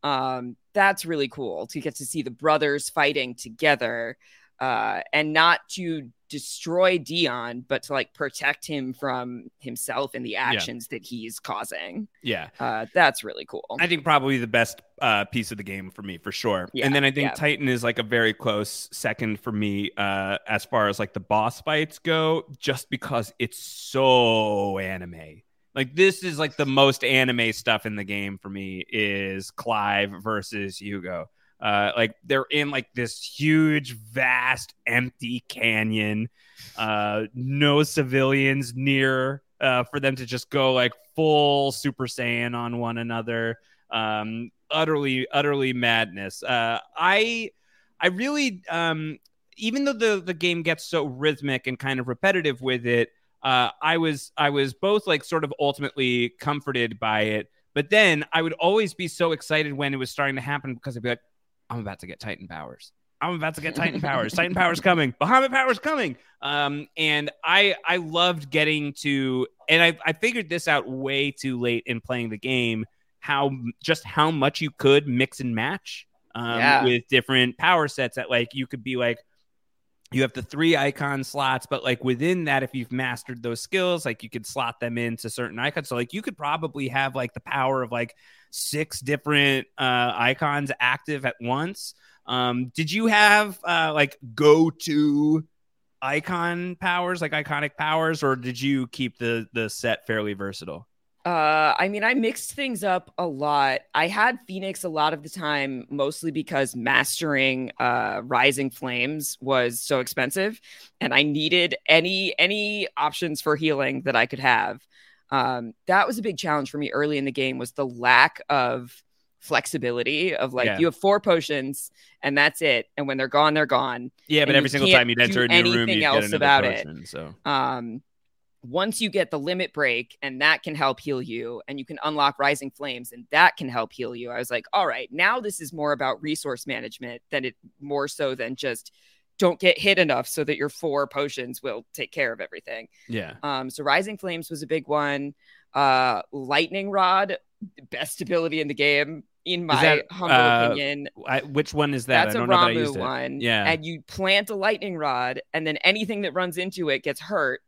Um, that's really cool to get to see the brothers fighting together, uh, and not to destroy Dion, but to like protect him from himself and the actions that he's causing. yeah Uh, that's really cool. I think probably the best uh, piece of the game for me for sure. Yeah, and then I think yeah. Titan is like a very close second for me uh, as far as like the boss fights go, just because it's so anime. Like this is like the most anime stuff in the game for me is Clive versus Hugo. Uh, like they're in like this huge, vast, empty canyon. Uh, no civilians near uh, for them to just go like full Super Saiyan on one another. Um, utterly, utterly madness. Uh, I, I really, um, even though the the game gets so rhythmic and kind of repetitive with it, uh, I was I was both like sort of ultimately comforted by it, but then I would always be so excited when it was starting to happen because I'd be like, I'm about to get Titan powers. I'm about to get Titan powers. Titan powers coming. Bahamut powers coming. Um, and I I loved getting to, and I I figured this out way too late in playing the game. How just how much you could mix and match um, Yeah. with different power sets. That like you could be like, you have the three icon slots, but like within that, if you've mastered those skills, like you could slot them into certain icons. So like you could probably have like the power of like six different uh, icons active at once. Um, did you have uh, like go to icon powers, like iconic powers, or did you keep the the set fairly versatile? Uh, I mean, I mixed things up a lot. I had Phoenix a lot of the time, mostly because mastering uh Rising Flames was so expensive, and I needed any any options for healing that I could have. Um, that was a big challenge for me early in the game was the lack of flexibility of like Yeah. you have four potions and that's it, and when they're gone, they're gone. Yeah, but every single time you'd enter a new room, anything you'd get else another about potion, it. So Um, once you get the limit break and that can help heal you, and you can unlock Rising Flames and that can help heal you, I was like, all right, now this is more about resource management than it more so than just don't get hit enough so that your four potions will take care of everything. yeah, Um, so Rising Flames was a big one. Uh, Lightning Rod, best ability in the game. in my that, humble uh, opinion. I, which one is that? That's I a know that Ramuh used it. one. Yeah. And you plant a lightning rod, and then anything that runs into it gets hurt.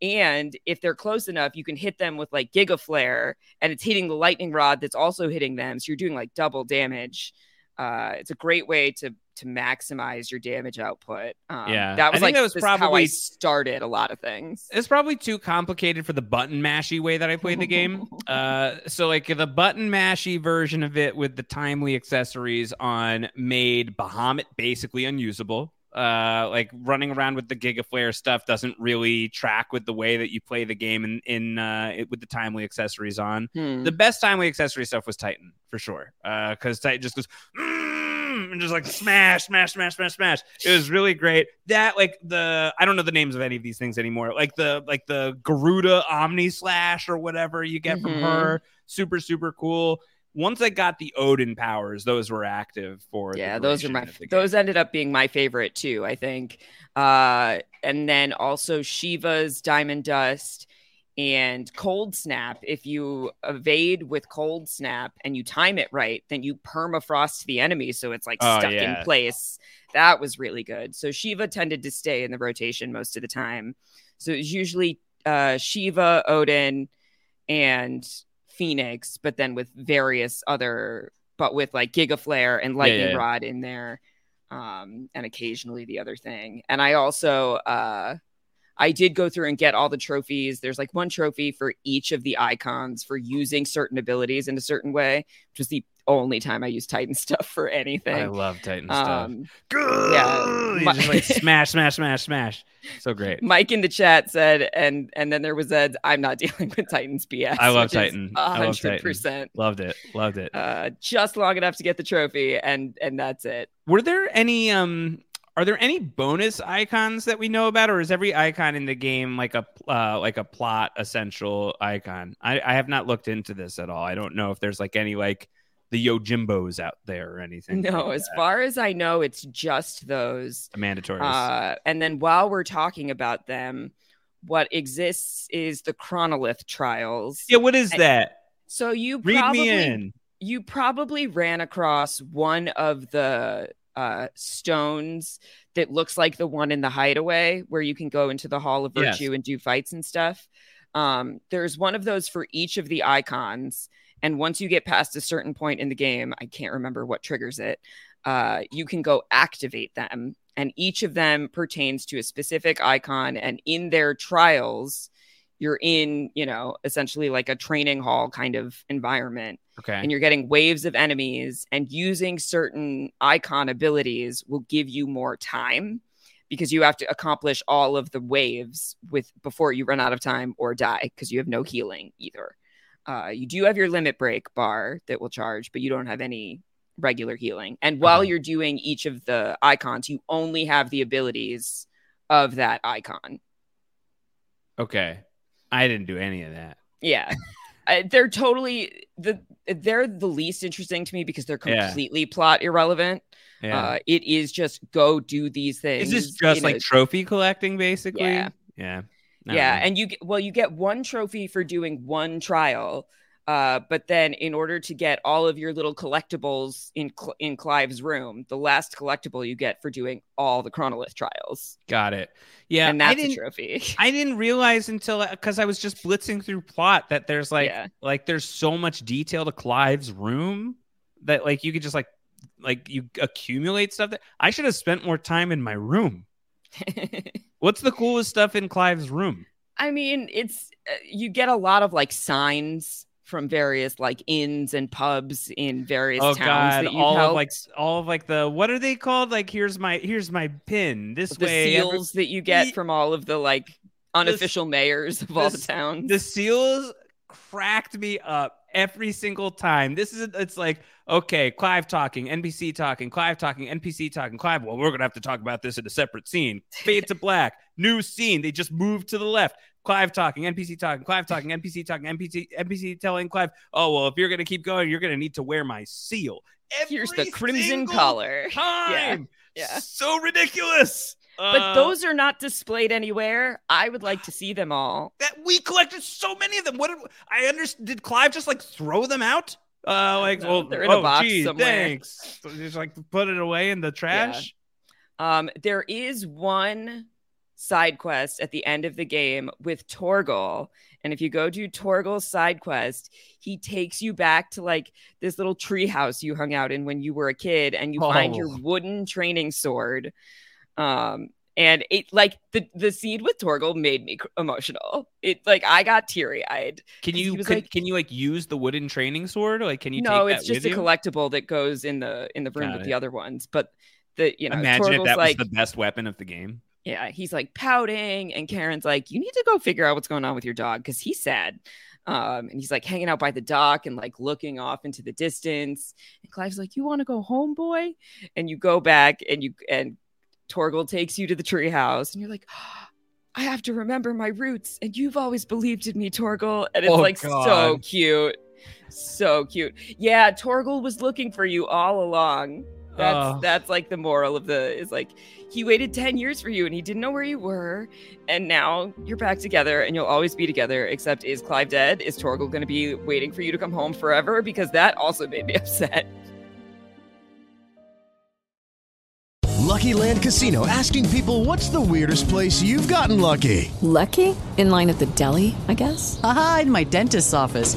And if they're close enough, you can hit them with like Giga Flare, and it's hitting the lightning rod that's also hitting them. So you're doing like double damage. Uh, it's a great way to to maximize your damage output. Um, Yeah. that was think like that was this- how I probably- started a lot of things. It's probably too complicated for the button mashy way that I played the game. uh, so like the button mashy version of it with the timely accessories on made Bahamut basically unusable. Uh, like running around with the Giga Flare stuff doesn't really track with the way that you play the game in in uh, it, with the timely accessories on. Hmm. The best timely accessory stuff was Titan for sure, Uh because Titan just goes. "Mm," And just like smash, smash, smash, smash, smash. It was really great. That like the I don't know the names of any of these things anymore. Like the like the Garuda Omni Slash or whatever you get from Mhm. her. Super super cool. Once I got the Odin powers, those were active for the yeah those are my those ended up being my favorite too i think. Uh and then also shiva's diamond dust and cold snap. If you evade with cold snap and you time it right then you permafrost the enemy so it's like Oh, stuck yeah. in place. That was really good. So shiva tended to stay in the rotation most of the time. So it was usually uh shiva odin and Phoenix, but then with various other, but with like Giga Flare and Lightning yeah, yeah. Rod in there, um, and occasionally the other thing. And I also, uh, I did go through and get all the trophies. There's like one trophy for each of the icons for using certain abilities in a certain way, which was the only time I used Titan stuff for anything. I love Titan stuff. Um, yeah, my- just like smash, smash, smash, smash. So great. Mike in the chat said, and and then there was Ed. I'm not dealing with Titans BS. I love which Titan. hundred percent. Loved it. Loved it. Uh, just long enough to get the trophy, and and that's it. Were there any um are there any bonus icons that we know about or is every icon in the game like a uh, like a plot essential icon? I, I have not looked into this at all. I don't know if there's like any like the Yojimbos out there or anything. No, like as that. far as I know, it's just those. the mandatories. Uh, and then while we're talking about them, what exists is the Chronolith trials. yeah, what is and- that? So you Read probably me in. you probably ran across one of the uh, stones that looks like the one in the hideaway where you can go into the Hall of Yes. Virtue and do fights and stuff. Um, there's one of those for each of the icons. And once you get past a certain point in the game, I can't remember what triggers it, uh, you can go activate them. And each of them pertains to a specific icon. And in their trials, you're in, you know, essentially like a training hall kind of environment Okay. and you're getting waves of enemies and using certain icon abilities will give you more time because you have to accomplish all of the waves with before you run out of time or die because you have no healing either uh, you do have your limit break bar that will charge but you don't have any regular healing and while Okay. you're doing each of the icons you only have the abilities of that icon okay. I didn't do any of that. Yeah. Uh, they're totally the they're the least interesting to me because they're Yeah. completely plot irrelevant. Yeah. Uh, it is just go do these things. is this just like trophy collecting basically? Yeah. Yeah. I don't yeah, and you get well, you get one trophy for doing one trial. Uh, but then, in order to get all of your little collectibles in Cl- in Clive's room, the last collectible you get for doing all the Chronolith trials, Got it. Yeah. and I that's a didn't- trophy. I didn't realize until because I was just blitzing through plot that there's like Yeah. like there's so much detail to Clive's room that like you could just like like you accumulate stuff that I should have spent more time in my room. What's the coolest stuff in Clive's room? I mean, it's uh, you get a lot of like signs from various like inns and pubs in various Oh towns god, that you all help. of like all of like the what are they called? Like here's my here's my pin. This the way every- seals that you get from all of the like unofficial mayors of all the towns. the seals cracked me up every single time. This is it's like okay, Clive talking, NPC talking, Clive talking, NPC talking, Clive. Well, we're gonna have to talk about this in a separate scene. Fade to black, new scene. They just moved to the left. Clive talking, NPC talking, Clive talking, NPC talking, NPC NPC telling Clive, oh well, if you're gonna keep going, you're gonna need to wear my seal. Here's the crimson collar. Time. Yeah. So ridiculous. But Uh, those are not displayed anywhere. I would like to see them all. that we collected so many of them. What did I understand? Did Clive just like throw them out Uh, like, well, They're in a oh, box gee, somewhere. thanks. So just like put it away in the trash. Um, there is one side quest at the end of the game with Torgal. And if you go to Torgal's side quest, he takes you back to like this little tree house you hung out in when you were a kid, and you find your Oh. wooden training sword. Um, and it like the the scene with Torgal made me cr- emotional. It like I got teary eyed. Can you can, like- can you like use the wooden training sword? Like, can you? no, it's just a you? collectible that goes in the in the room Got with it. the other ones. But the you know, Imagine if Torgal's that like, was the best weapon of the game. Yeah, he's like pouting, and Charon's like, "You need to go figure out what's going on with your dog because he's sad." Um, and he's like hanging out by the dock and like looking off into the distance. And Clive's like, "You want to go home, boy?" And you go back, and you and Torgal takes you to the treehouse, and you're like. I have to remember my roots, and you've always believed in me, Torgal. And it's Oh, like so cute, so cute. Yeah, Torgal was looking for you all along. That's Oh. that's like the moral of the is like he waited 10 years for you and he didn't know where you were and now you're back together and you'll always be together except is Clive dead? Is Torgal going to be waiting for you to come home forever because that also made me upset. Lucky Land Casino asking people what's the weirdest place you've gotten lucky? Lucky? In line at the deli, I guess? Aha, in my dentist's office.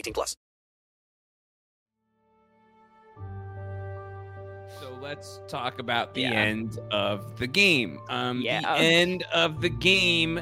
18 plus. So let's talk about the Yeah. end of the game. Um, Yeah. The end of the game,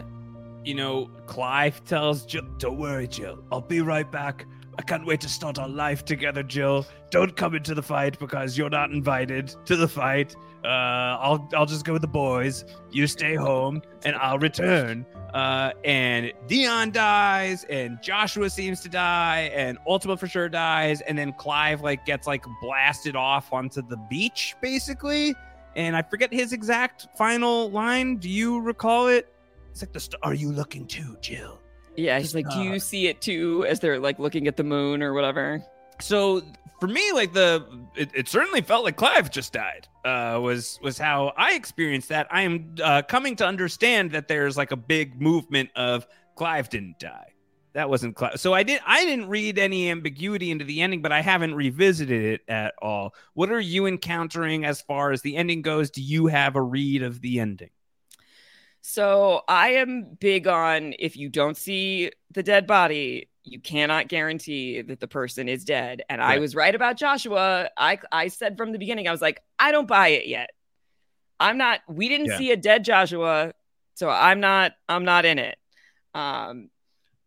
you know, Clive tells Jill, Don't worry, Jill. I'll be right back. I can't wait to start our life together, Jill. Don't come into the fight because you're not invited to the fight. Uh, I'll I'll just go with the boys. You stay home, and I'll return. Uh, and Dion dies, and Joshua seems to die, and Ultima for sure dies, and then Clive like gets like blasted off onto the beach, basically. And I forget his exact final line. Do you recall it? It's like the st- Are you looking too, Jill? Yeah, he's like, "Do you see it too?" As they're like looking at the moon or whatever. So for me like the it, it certainly felt like clive just died uh was was how i experienced that. I am uh coming to understand that there's like a big movement of clive didn't die. That wasn't clive so i did i didn't read any ambiguity into the ending but i haven't revisited it at all. What are you encountering as far as the ending goes? Do you have a read of the ending? So I am big on if you don't see the dead body, you cannot guarantee that the person is dead. And I was right about Joshua. I I said from the beginning, I was like, I don't buy it yet. I'm not. We didn't Yeah. see a dead Joshua, so I'm not. I'm not in it. Um,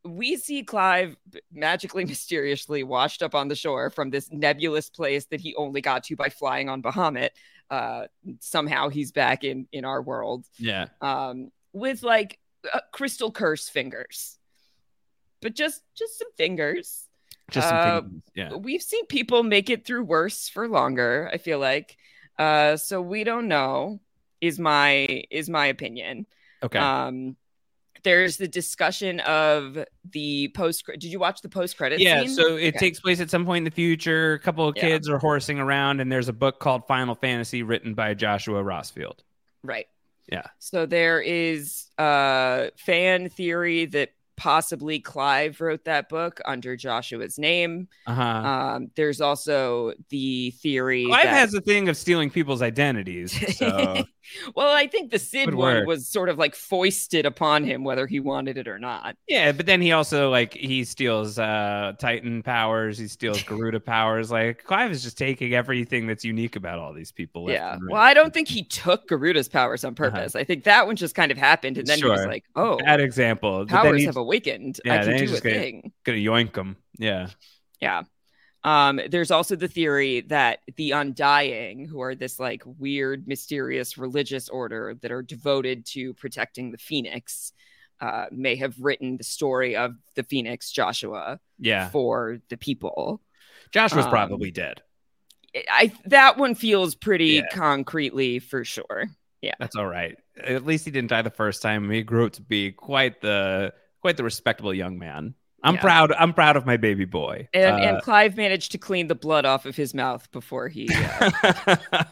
we see Clive magically, mysteriously washed up on the shore from this nebulous place that he only got to by flying on Bahamut. Uh, somehow he's back in in our world yeah um, with like uh, crystal curse fingers, but just just some fingers. just some Uh, things. yeah We've seen people make it through worse for longer. I feel like, uh, so we don't know. Is my is my opinion. okay Um, there's the discussion of the post. Did you watch the post credit? yeah scene? so it Okay. takes place at some point in the future a couple of Yeah. kids are horsing around and there's a book called final fantasy written by joshua rosfield right. yeah So there is uh fan theory that possibly Clive wrote that book under Joshua's name. Uh-huh. Um, there's also the theory Clive that has a thing of stealing people's identities. So well, I think the Cid one work. was sort of like foisted upon him, whether he wanted it or not. yeah, but then he also like he steals uh Titan powers, he steals Garuda powers. Like Clive is just taking everything that's unique about all these people. Yeah. right. Well, I don't think he took Garuda's powers on purpose. I think that one just kind of happened, and then he was Uh-huh. Like, "Oh, Bad example. Powers have awakened. Yeah, I can do a gonna, thing." gonna yoink him. Yeah. Yeah. Um, there's also the theory that the Undying, who are this like weird, mysterious religious order that are devoted to protecting the Phoenix, uh, may have written the story of the Phoenix Joshua Yeah. for the people. Joshua's Um, probably dead. I that one feels pretty Yeah. concretely for sure. Yeah. That's all right. At least he didn't die the first time. He grew up to be quite the quite the respectable young man. I'm Yeah. proud. I'm proud of my baby boy. And, Uh, and Clive managed to clean the blood off of his mouth before he, uh,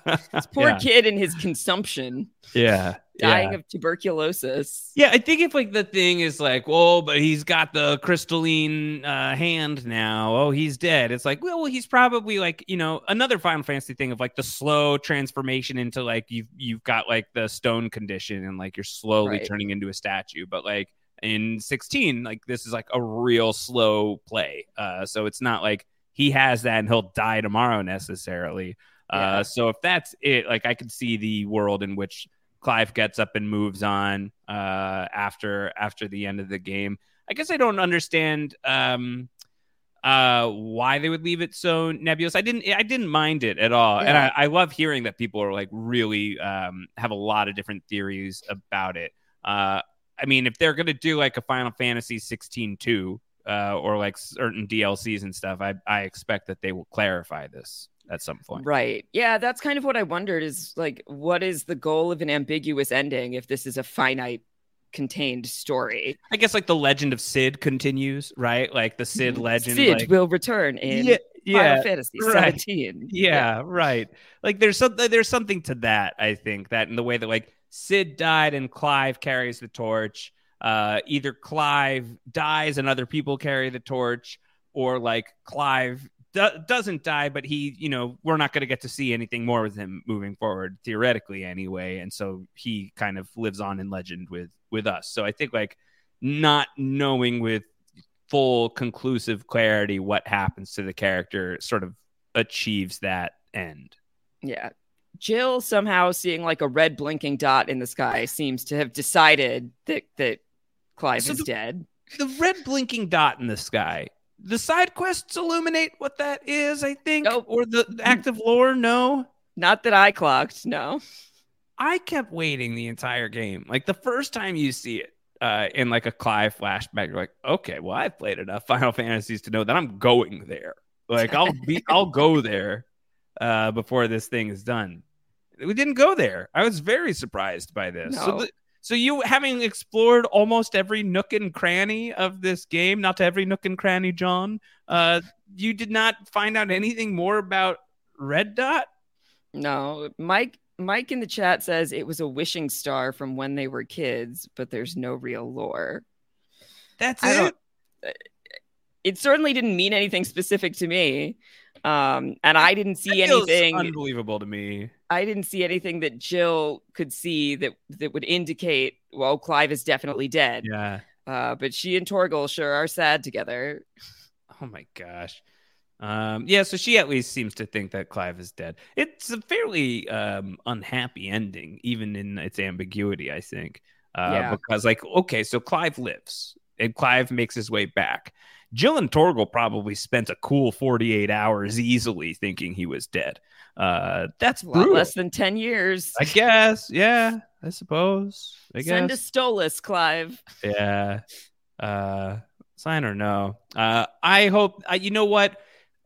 this poor Yeah. kid and his consumption, yeah, dying yeah. of tuberculosis. Yeah, I think if like the thing is like, well, but he's got the crystalline uh, hand now. Oh, he's dead. It's like, well, he's probably like, you know, another Final Fantasy thing of like the slow transformation into like you've you've got like the stone condition and like you're slowly Right. turning into a statue. But like in 16, like this is like a real slow play. Uh, so it's not like he has that and he'll die tomorrow necessarily. Yeah. Uh, so if that's it, like I could see the world in which Clive gets up and moves on uh, after after the end of the game. I guess I don't understand um, uh, why they would leave it so nebulous. I didn't I didn't mind it at all, and I, I love hearing that people are like really um, have a lot of different theories about it. Uh, I mean, if they're gonna do like a Final Fantasy 16 2 uh, or like certain DLCs and stuff, I I expect that they will clarify this at some point. Right. Yeah, that's kind of what I wondered is like, what is the goal of an ambiguous ending if this is a finite contained story? I guess like the legend of Cid continues, right? Like the Cid legend. Mm-hmm. Cid like- will return in Yeah, yeah, Final Fantasy right. 17. Yeah, right. Like there's something there's something to that, I think, that in the way that like Cid died and Clive carries the torch. Uh either Clive dies and other people carry the torch, or like Clive do- doesn't die, but he, you know, we're not going to get to see anything more with him moving forward, theoretically, anyway. And so he kind of lives on in legend with with us. So I think like not knowing with full conclusive clarity what happens to the character sort of achieves that end. Yeah. Jill somehow seeing like a red blinking dot in the sky seems to have decided that that Clive So is the- dead. The red blinking dot in the sky. The side quests illuminate what that is, I think, or the the active lore. No, not that I clocked. No, I kept waiting the entire game. Like the first time you see it uh, in like a Clive flashback, you're like, okay, well, I've played enough Final Fantasies to know that I'm going there. Like I'll be, I'll go there uh, before this thing is done. We didn't go there. I was very surprised by this. So, No. the, so you having explored almost every nook and cranny of this game, not to every nook and cranny, John. Uh, you did not find out anything more about Red Dot. No, Mike. Mike in the chat says it was a wishing star from when they were kids, but there's no real lore. That's I it. It certainly didn't mean anything specific to me, um, and I didn't see anything. unbelievable to me. I didn't see anything that Jill could see that that would indicate, well, Clive is definitely dead. Yeah. Uh, but she and Torgal sure are sad together. Oh my gosh. Um, yeah, so she at least seems to think that Clive is dead. It's a fairly um, unhappy ending, even in its ambiguity, I think. Uh, Yeah. Because, like, okay, so Clive lives and Clive makes his way back. Jill and Torgal probably spent a cool 48 hours easily thinking he was dead. Uh, that's less than ten years. I guess. Yeah, I suppose. I Send a guess. Stolas, Clive. Yeah. Uh sign or no. Uh I hope uh, you know what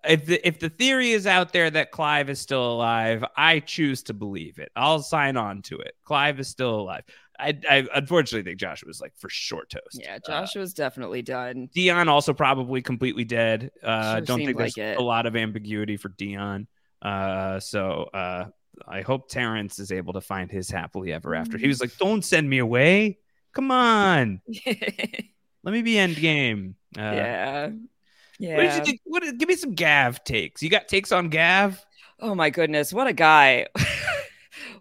if the if the theory is out there that Clive is still alive, I choose to believe it. I'll sign on to it. Clive is still alive. I, I unfortunately think Joshua was like for short toast. Yeah, Joshua's definitely done. Dion also probably completely dead. Uh Sure don't think there's like it. a lot of ambiguity for Dion. Uh so uh I hope Terence is able to find his happily ever after. He was like, Don't send me away. Come on. Let me be end game. Uh, yeah. Yeah. What did you think? What, give me some Gav takes. You got takes on Gav? Oh my goodness, what a guy.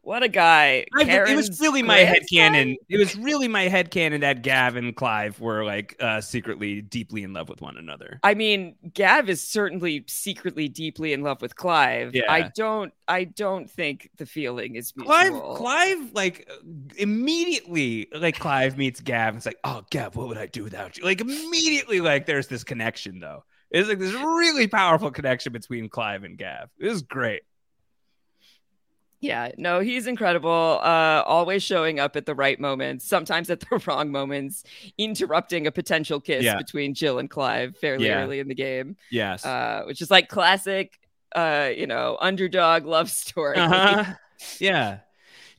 what a guy. I, it was really my head canon. It was really my head canon that Gav and Clive were like uh, secretly deeply in love with one another. I mean, Gav is certainly secretly deeply in love with Clive. Yeah. I don't I don't think the feeling is Clive. Clive, like immediately, like Clive meets Gav. And it's like, oh, Gav, what would I do without you? Like immediately, like there's this connection though. It's like this really powerful connection between Clive and Gav. It was great. Yeah, no, he's incredible. Uh, always showing up at the right moments, sometimes at the wrong moments, interrupting a potential kiss Yeah. between Jill and Clive fairly Yeah. early in the game. Yes. Uh, which is like classic, uh, you know, underdog love story. Uh-huh. Yeah.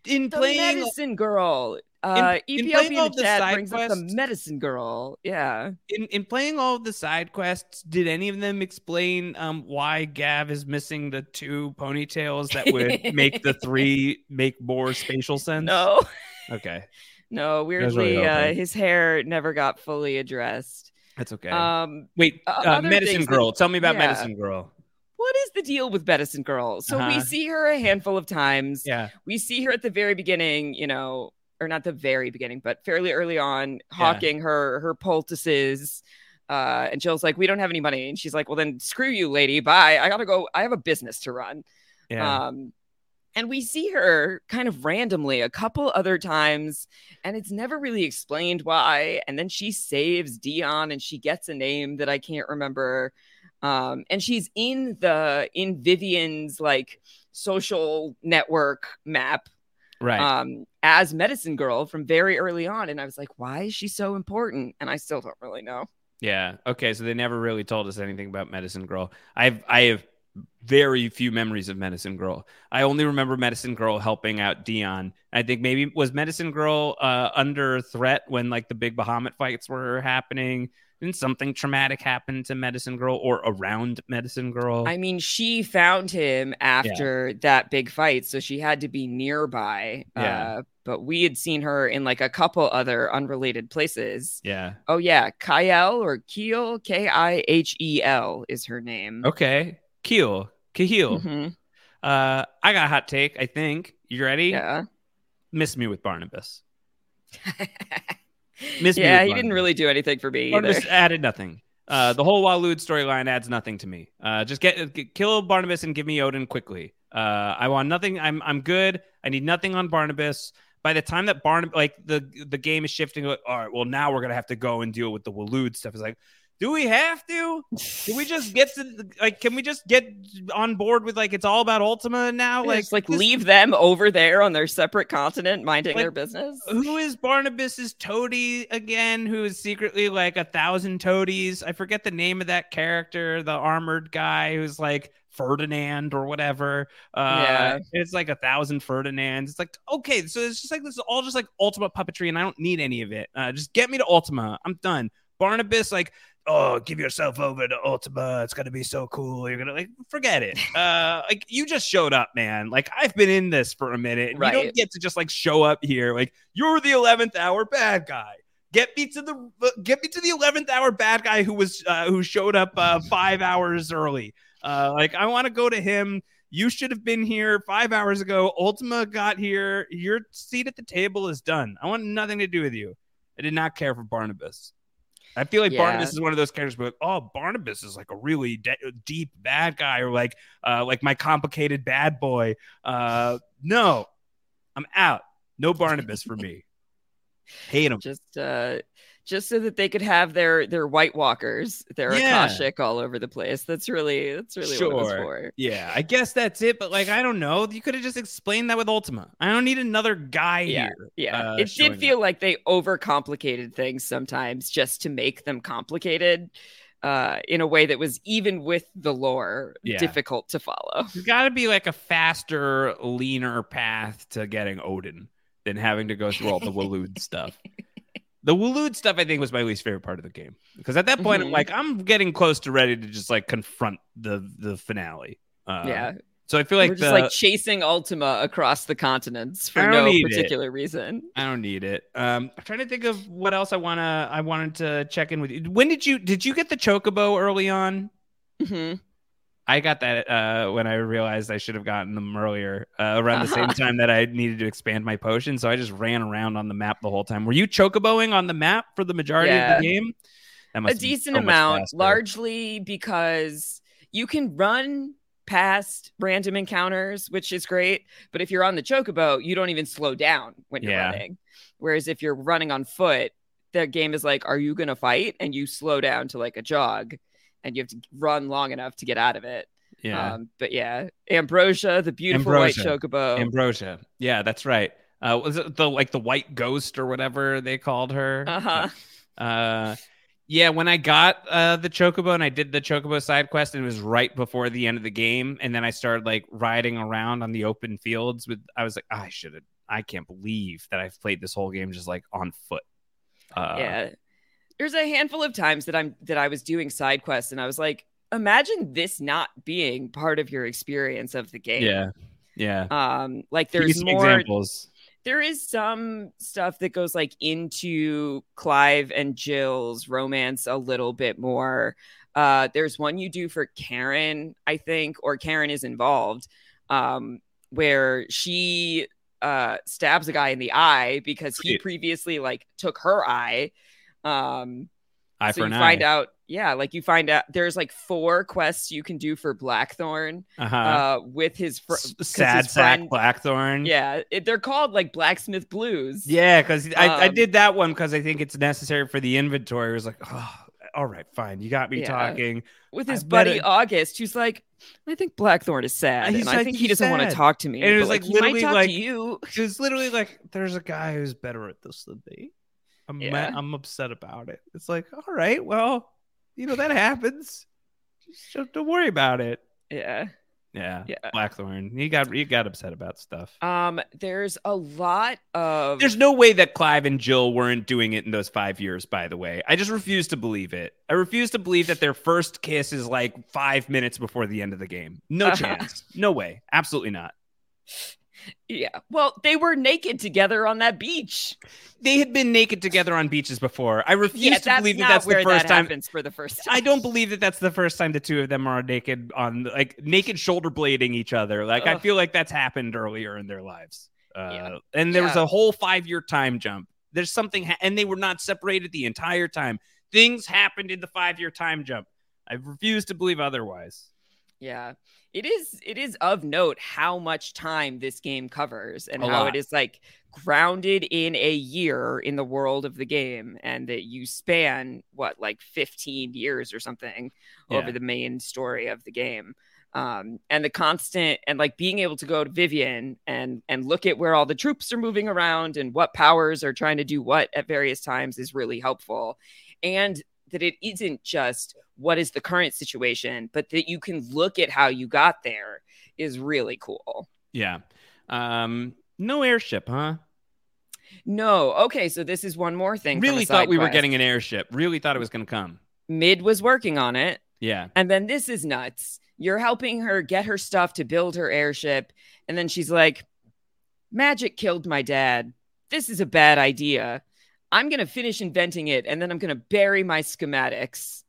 In the playing medicine girl. Uh, in playing Ethiopian all the chat side brings up the medicine girl. Yeah. in in playing all of the side quests, did any of them explain um why Gav is missing the two ponytails that would make the three make more spatial sense? No. Okay. No, was really uh, his hair never got fully addressed. That's okay. Um, Wait, uh, Medicine things that- Girl. Tell me about yeah. Medicine Girl. What is the deal with Medicine Girl? So we Uh-huh. see her a handful of times. Yeah. We see her at the very beginning, you know, or not the very beginning, but fairly early on, hawking her her poultices. Uh, and Jill's like, "We don't have any money," and she's like, "Well, then screw you, lady. Bye. I gotta go. I have a business to run." Yeah. Um, and we see her kind of randomly a couple other times, and it's never really explained why. And then she saves Dion, and she gets a name that I can't remember. Um, and she's in the in Vivian's like social network map, Right. Um, as Medicine Girl from very early on, and I was like, why is she so important? And I still don't really know. Yeah. Okay. So they never really told us anything about Medicine Girl. I've I have very few memories of Medicine Girl. I only remember Medicine Girl helping out Dion. I think maybe was Medicine Girl uh, under threat when like the big Bahamut fights were happening. Didn't something traumatic happen to Medicine Girl or around Medicine Girl? I mean, she found him after that big fight, so she had to be nearby. Yeah. Uh, but we had seen her in like a couple other unrelated places. yeah. Oh yeah, Kyle or Keel, K I H E L is her name. Okay. Keel. Kahil. Mhm. Uh, I got a hot take. I think you ready. Yeah. Miss me with Barnabas. Miss yeah, he didn't really do anything for me either. Barnabas added nothing. Uh, the whole Waloed storyline adds nothing to me. Uh, just get, get kill Barnabas and give me Odin quickly. Uh, I want nothing. I'm I'm good. I need nothing on Barnabas. By the time that Barnabas, like the the game is shifting, like, all right, well now we're gonna have to go and deal with the Waloed stuff. It's like, do we have to? Can we just get to like? Can we just get on board with like it's all about Ultima now? like, Like like this- leave them over there on their separate continent, minding Like, their business. Who is Barnabas's toady again? Who is secretly like a thousand toadies? I forget the name of that character, the armored guy who's like Ferdinand or whatever. Uh, Yeah. it's like a thousand Ferdinands. It's like okay, so it's just like this is all just like Ultima puppetry, and I don't need any of it. Uh, just get me to Ultima. I'm done. Barnabas, like, oh, give yourself over to Ultima. It's gonna be so cool. You're gonna like forget it. Uh, like you just showed up, man. Like I've been in this for a minute. and You don't get to just like show up here. Like you're the eleventh hour bad guy. Get me to the get me to the eleventh hour bad guy who was uh, who showed up uh, five hours early. Uh, like I want to go to him. You should have been here five hours ago. Ultima got here. Your seat at the table is done. I want nothing to do with you. I did not care for Barnabas. I feel like Yeah. Barnabas is one of those characters, but oh, Barnabas is like a really de- deep bad guy, or like uh, like my complicated bad boy. Uh, no, I'm out. No Barnabas for me. Hate him. just uh just so that they could have their their white walkers their Yeah. akashic all over the place that's really that's really what it was for Yeah, I guess that's it. But like, I don't know. You could have just explained that with Ultima. I don't need another guy yeah here. yeah uh, it did feel like they overcomplicated things sometimes just to make them complicated uh in a way that was even with the lore Yeah. difficult to follow There's got to be like a faster, leaner path to getting Odin than having to go through all the Waloed stuff. The Waloed stuff, I think, was my least favorite part of the game because at that point, Mhm. like, I'm getting close to ready to just like confront the the finale. Uh, yeah So I feel like we're just the, like chasing Ultima across the continents for no need it. particular reason. I don't need it. Um, I'm trying to think of what else I wanna. I wanted to check in with you. When did you did you get the chocobo early on? hmm I got that uh, when I realized I should have gotten them earlier, uh, around the same Uh-huh. time that I needed to expand my potion. So I just ran around on the map the whole time. Were you chocoboing on the map for the majority Yeah. of the game? A decent so amount, largely because you can run past random encounters, which is great. But if you're on the chocobo, you don't even slow down when you're Yeah. running. Whereas if you're running on foot, the game is like, "Are you gonna fight?" And you slow down to like a jog, and you have to run long enough to get out of it. Yeah. Um, but yeah, Ambrosia, the beautiful Ambrosia. white chocobo. Ambrosia. Yeah, that's right. Uh, was it the like the white ghost or whatever they called her? Uh-huh. Uh, yeah, when I got uh the chocobo and I did the chocobo side quest, and it was right before the end of the game, and then I started like riding around on the open fields with. I was like, "Ah, I should have. I can't believe that I've played this whole game just like on foot. Uh, yeah there's a handful of times that i'm that i was doing side quests and i was like imagine this not being part of your experience of the game yeah, yeah. um like there's more examples. there is some stuff that goes like into clive and jill's romance a little bit more uh there's one you do for Charon i think or Charon is involved um where she uh stabs a guy in the eye because he previously like took her eye um Eye so for you find eye. out yeah like you find out there's like four quests you can do for blackthorn Uh-huh. uh with his, fr- his Sad sack friend- Blackthorn. yeah it, they're called like blacksmith blues Yeah, because I, I Um, did that one because I think it's necessary for the inventory. It was like, oh, all right, fine. You got me Yeah. talking. with I his buddy better- August, who's like, I think Blackthorn is sad, He's and I think he doesn't want to talk to me. And it was like, he might literally talk like to you. It was literally like, there's a guy who's better at this than me. I'm Yeah. I'm upset about it. It's like, all right, well, you know that happens. Just don't- worry about it. Yeah. Yeah, Yeah. Blackthorn. You got you got upset about stuff. Um, there's a lot of There's no way that Clive and Jill weren't doing it in those five years, by the way. I just refuse to believe it. I refuse to believe that their first kiss is like five minutes before the end of the game. No chance. No way. Absolutely not. yeah. Well, they were naked together on that beach. They had been naked together on beaches before. I refuse Yeah, to believe that that's the first that time. for the first time. I don't believe that that's the first time the two of them are naked on like naked shoulder blading each other. Like I feel like that's happened earlier in their lives. Uh, And there was a whole five year time jump. There's something, ha- and they were not separated the entire time. Things happened in the five year time jump. I refuse to believe otherwise. Yeah. It is it is of note how much time this game covers and A how lot. it is like grounded in a year in the world of the game and that you span what like 15 years or something over the main story of the game. Um, and the constant and like being able to go to Vivian and and look at where all the troops are moving around and what powers are trying to do what at various times is really helpful. And that it isn't just what is the current situation, but that you can look at how you got there is really cool. Yeah. Um, no airship, huh? No, okay, so this is one more thing. Really thought we were getting an airship. Really thought it was going to come. Mid was working on it, Yeah. and then this is nuts. You're helping her get her stuff to build her airship, and then she's like, "Magic killed my dad. This is a bad idea. I'm gonna finish inventing it, and then I'm gonna bury my schematics."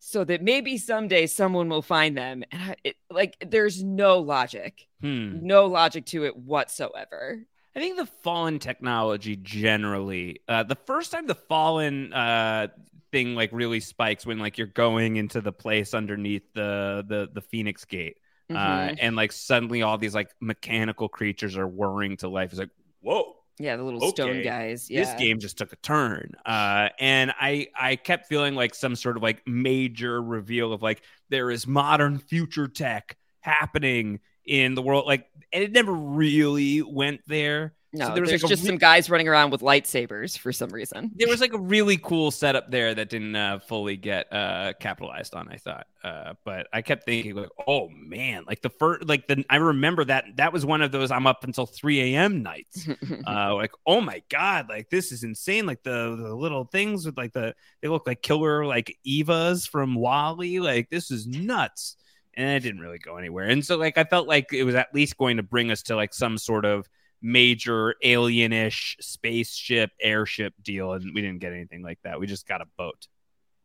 So that maybe someday someone will find them, and I, it, like, there's no logic, Hmm. no logic to it whatsoever. I think the fallen technology generally, uh, the first time the fallen uh, thing like really spikes when like you're going into the place underneath the the the Phoenix Gate, uh, Mhm. and like suddenly all these like mechanical creatures are whirring to life. It's like whoa. Yeah, the little stone okay, guys. This game just took a turn, uh, and I I kept feeling like some sort of like major reveal of like there is modern future tech happening in the world, like and it never really went there. No, there was there's like just re- some guys running around with lightsabers for some reason. there was like a really cool setup there that didn't uh, fully get uh, capitalized on. I thought, uh, but I kept thinking like, oh man, like the first, like the I remember that that was one of those I'm up until 3 a.m. nights. uh, like oh my god, like this is insane. Like the the little things with like the they look like killer like Evas from WALL-E. Like this is nuts. and it didn't really go anywhere. And so like I felt like it was at least going to bring us to like some sort of major alienish spaceship airship deal, and we didn't get anything like that. We just got a boat.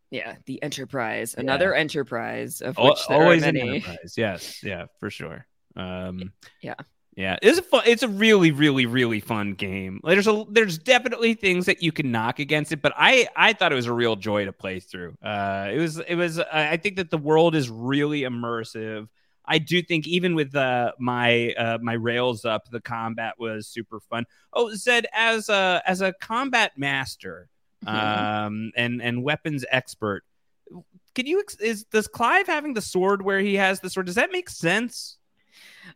Yeah, the Enterprise, another Enterprise of which there always are an enterprise. Yes, yeah, for sure. Um, Yeah. yeah, it's a fun. It's a really, really, really fun game. Like, There's a there's definitely things that you can knock against it, but I I thought it was a real joy to play through. Uh, it was it was. I think that the world is really immersive. I do think even with uh, my uh, my rails up, the combat was super fun. Oh, Zed, as a as a combat master, um, and and weapons expert, can you is does Clive having the sword where he has the sword? Does that make sense?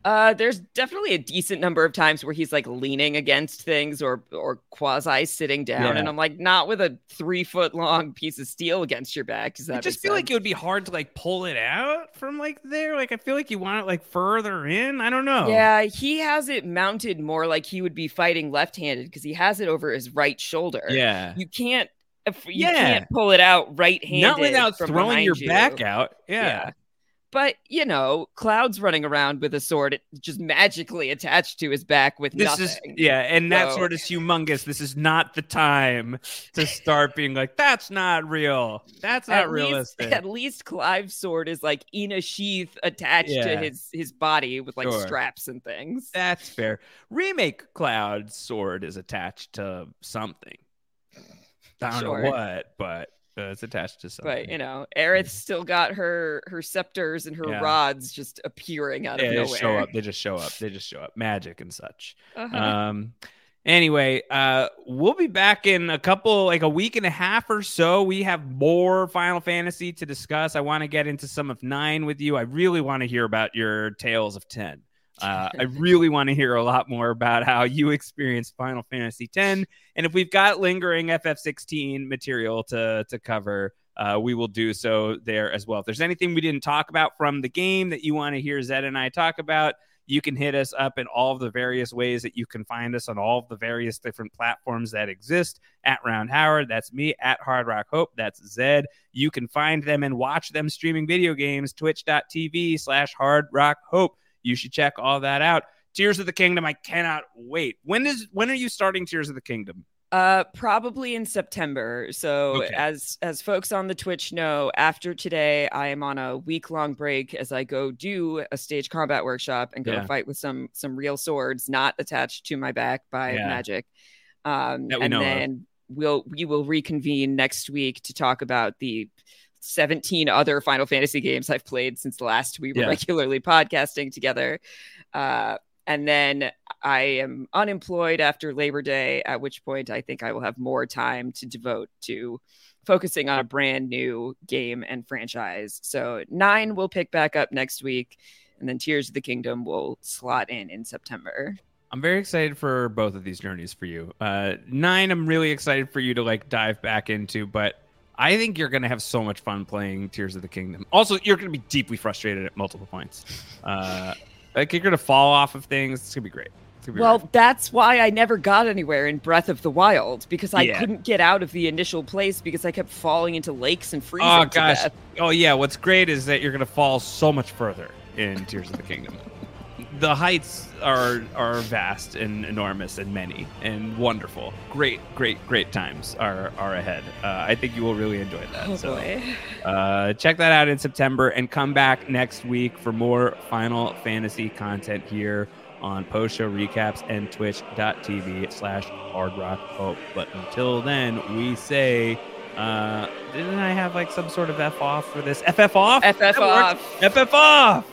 Uh, there's definitely a decent number of times where he's like leaning against things or or quasi sitting down, Yeah. and I'm like, not with a three foot long piece of steel against your back. Does that I just make feel like it would be hard to like pull it out from like there. Like I feel like you want it like further in. I don't know. Yeah, he has it mounted more like he would be fighting left-handed because he has it over his right shoulder. Yeah. you can't. If you Yeah. can't pull it out right-handed, Not without from throwing your you. back out. Yeah. But you know, Cloud's running around with a sword just magically attached to his back with This nothing. is yeah, and that So- sword is humongous. This is not the time to start being like, that's not real. That's not at least, realistic. at least Clive's sword is like in a sheath attached Yeah. to his his body with like Sure. straps and things. That's fair. Remake Cloud's sword is attached to something. I don't Sure. know what, but uh, it's attached to something. But you know, Aerith's still got her her scepters and her Yeah. rods just appearing out yeah, of they nowhere. just show up. They just show up. They just show up. Magic and such. Uh-huh. Um. Anyway, uh, we'll be back in a couple, like a week and a half or so. We have more Final Fantasy to discuss. I want to get into some of nine with you. I really want to hear about your tales of ten. Uh, I really want to hear a lot more about how you experienced Final Fantasy X, and if we've got lingering FF16 material to to cover, uh, we will do so there as well. If there's anything we didn't talk about from the game that you want to hear Zed and I talk about, you can hit us up in all of the various ways that you can find us on all of the various different platforms that exist at Round Howard. That's me at Hard Rock Hope. That's Zed. You can find them and watch them streaming video games, twitch.tv slash Hard Rock Hope. You should check all that out. Tears of the Kingdom, I cannot wait. When is when are you starting Tears of the Kingdom? Uh, probably in September. So Okay. as as folks on the Twitch know, after today, I am on a week long break as I go do a stage combat workshop and go Yeah. fight with some some real swords not attached to my back by Yeah. magic. Um, and know of. then we'll we will reconvene next week to talk about the 17 other Final Fantasy games I've played since the last we were Yeah. regularly podcasting together. Uh, and then I am unemployed after Labor Day, at which point I think I will have more time to devote to focusing on a brand new game and franchise. So, nine will pick back up next week, and then Tears of the Kingdom will slot in in September. I'm very excited for both of these journeys for you. Uh, nine, I'm really excited for you to like dive back into, but I think you're gonna have so much fun playing Tears of the Kingdom. Also, you're gonna be deeply frustrated at multiple points. Uh, like you're gonna fall off of things. It's gonna be great. It's gonna be Well, great. that's why I never got anywhere in Breath of the Wild because I Yeah. couldn't get out of the initial place because I kept falling into lakes and freezing oh to gosh. death. Oh yeah. What's great is that you're gonna fall so much further in Tears of the Kingdom. The heights are are vast and enormous and many and wonderful. Great, great, great times are are ahead. Uh, I think you will really enjoy that. Oh, so, boy. Uh, check that out in September and come back next week for more Final Fantasy content here on post show recaps and twitch.tv slash hard rock hope. But until then, we say, uh, didn't I have like some sort of F off for this? FF off? FF That works. off. FF off!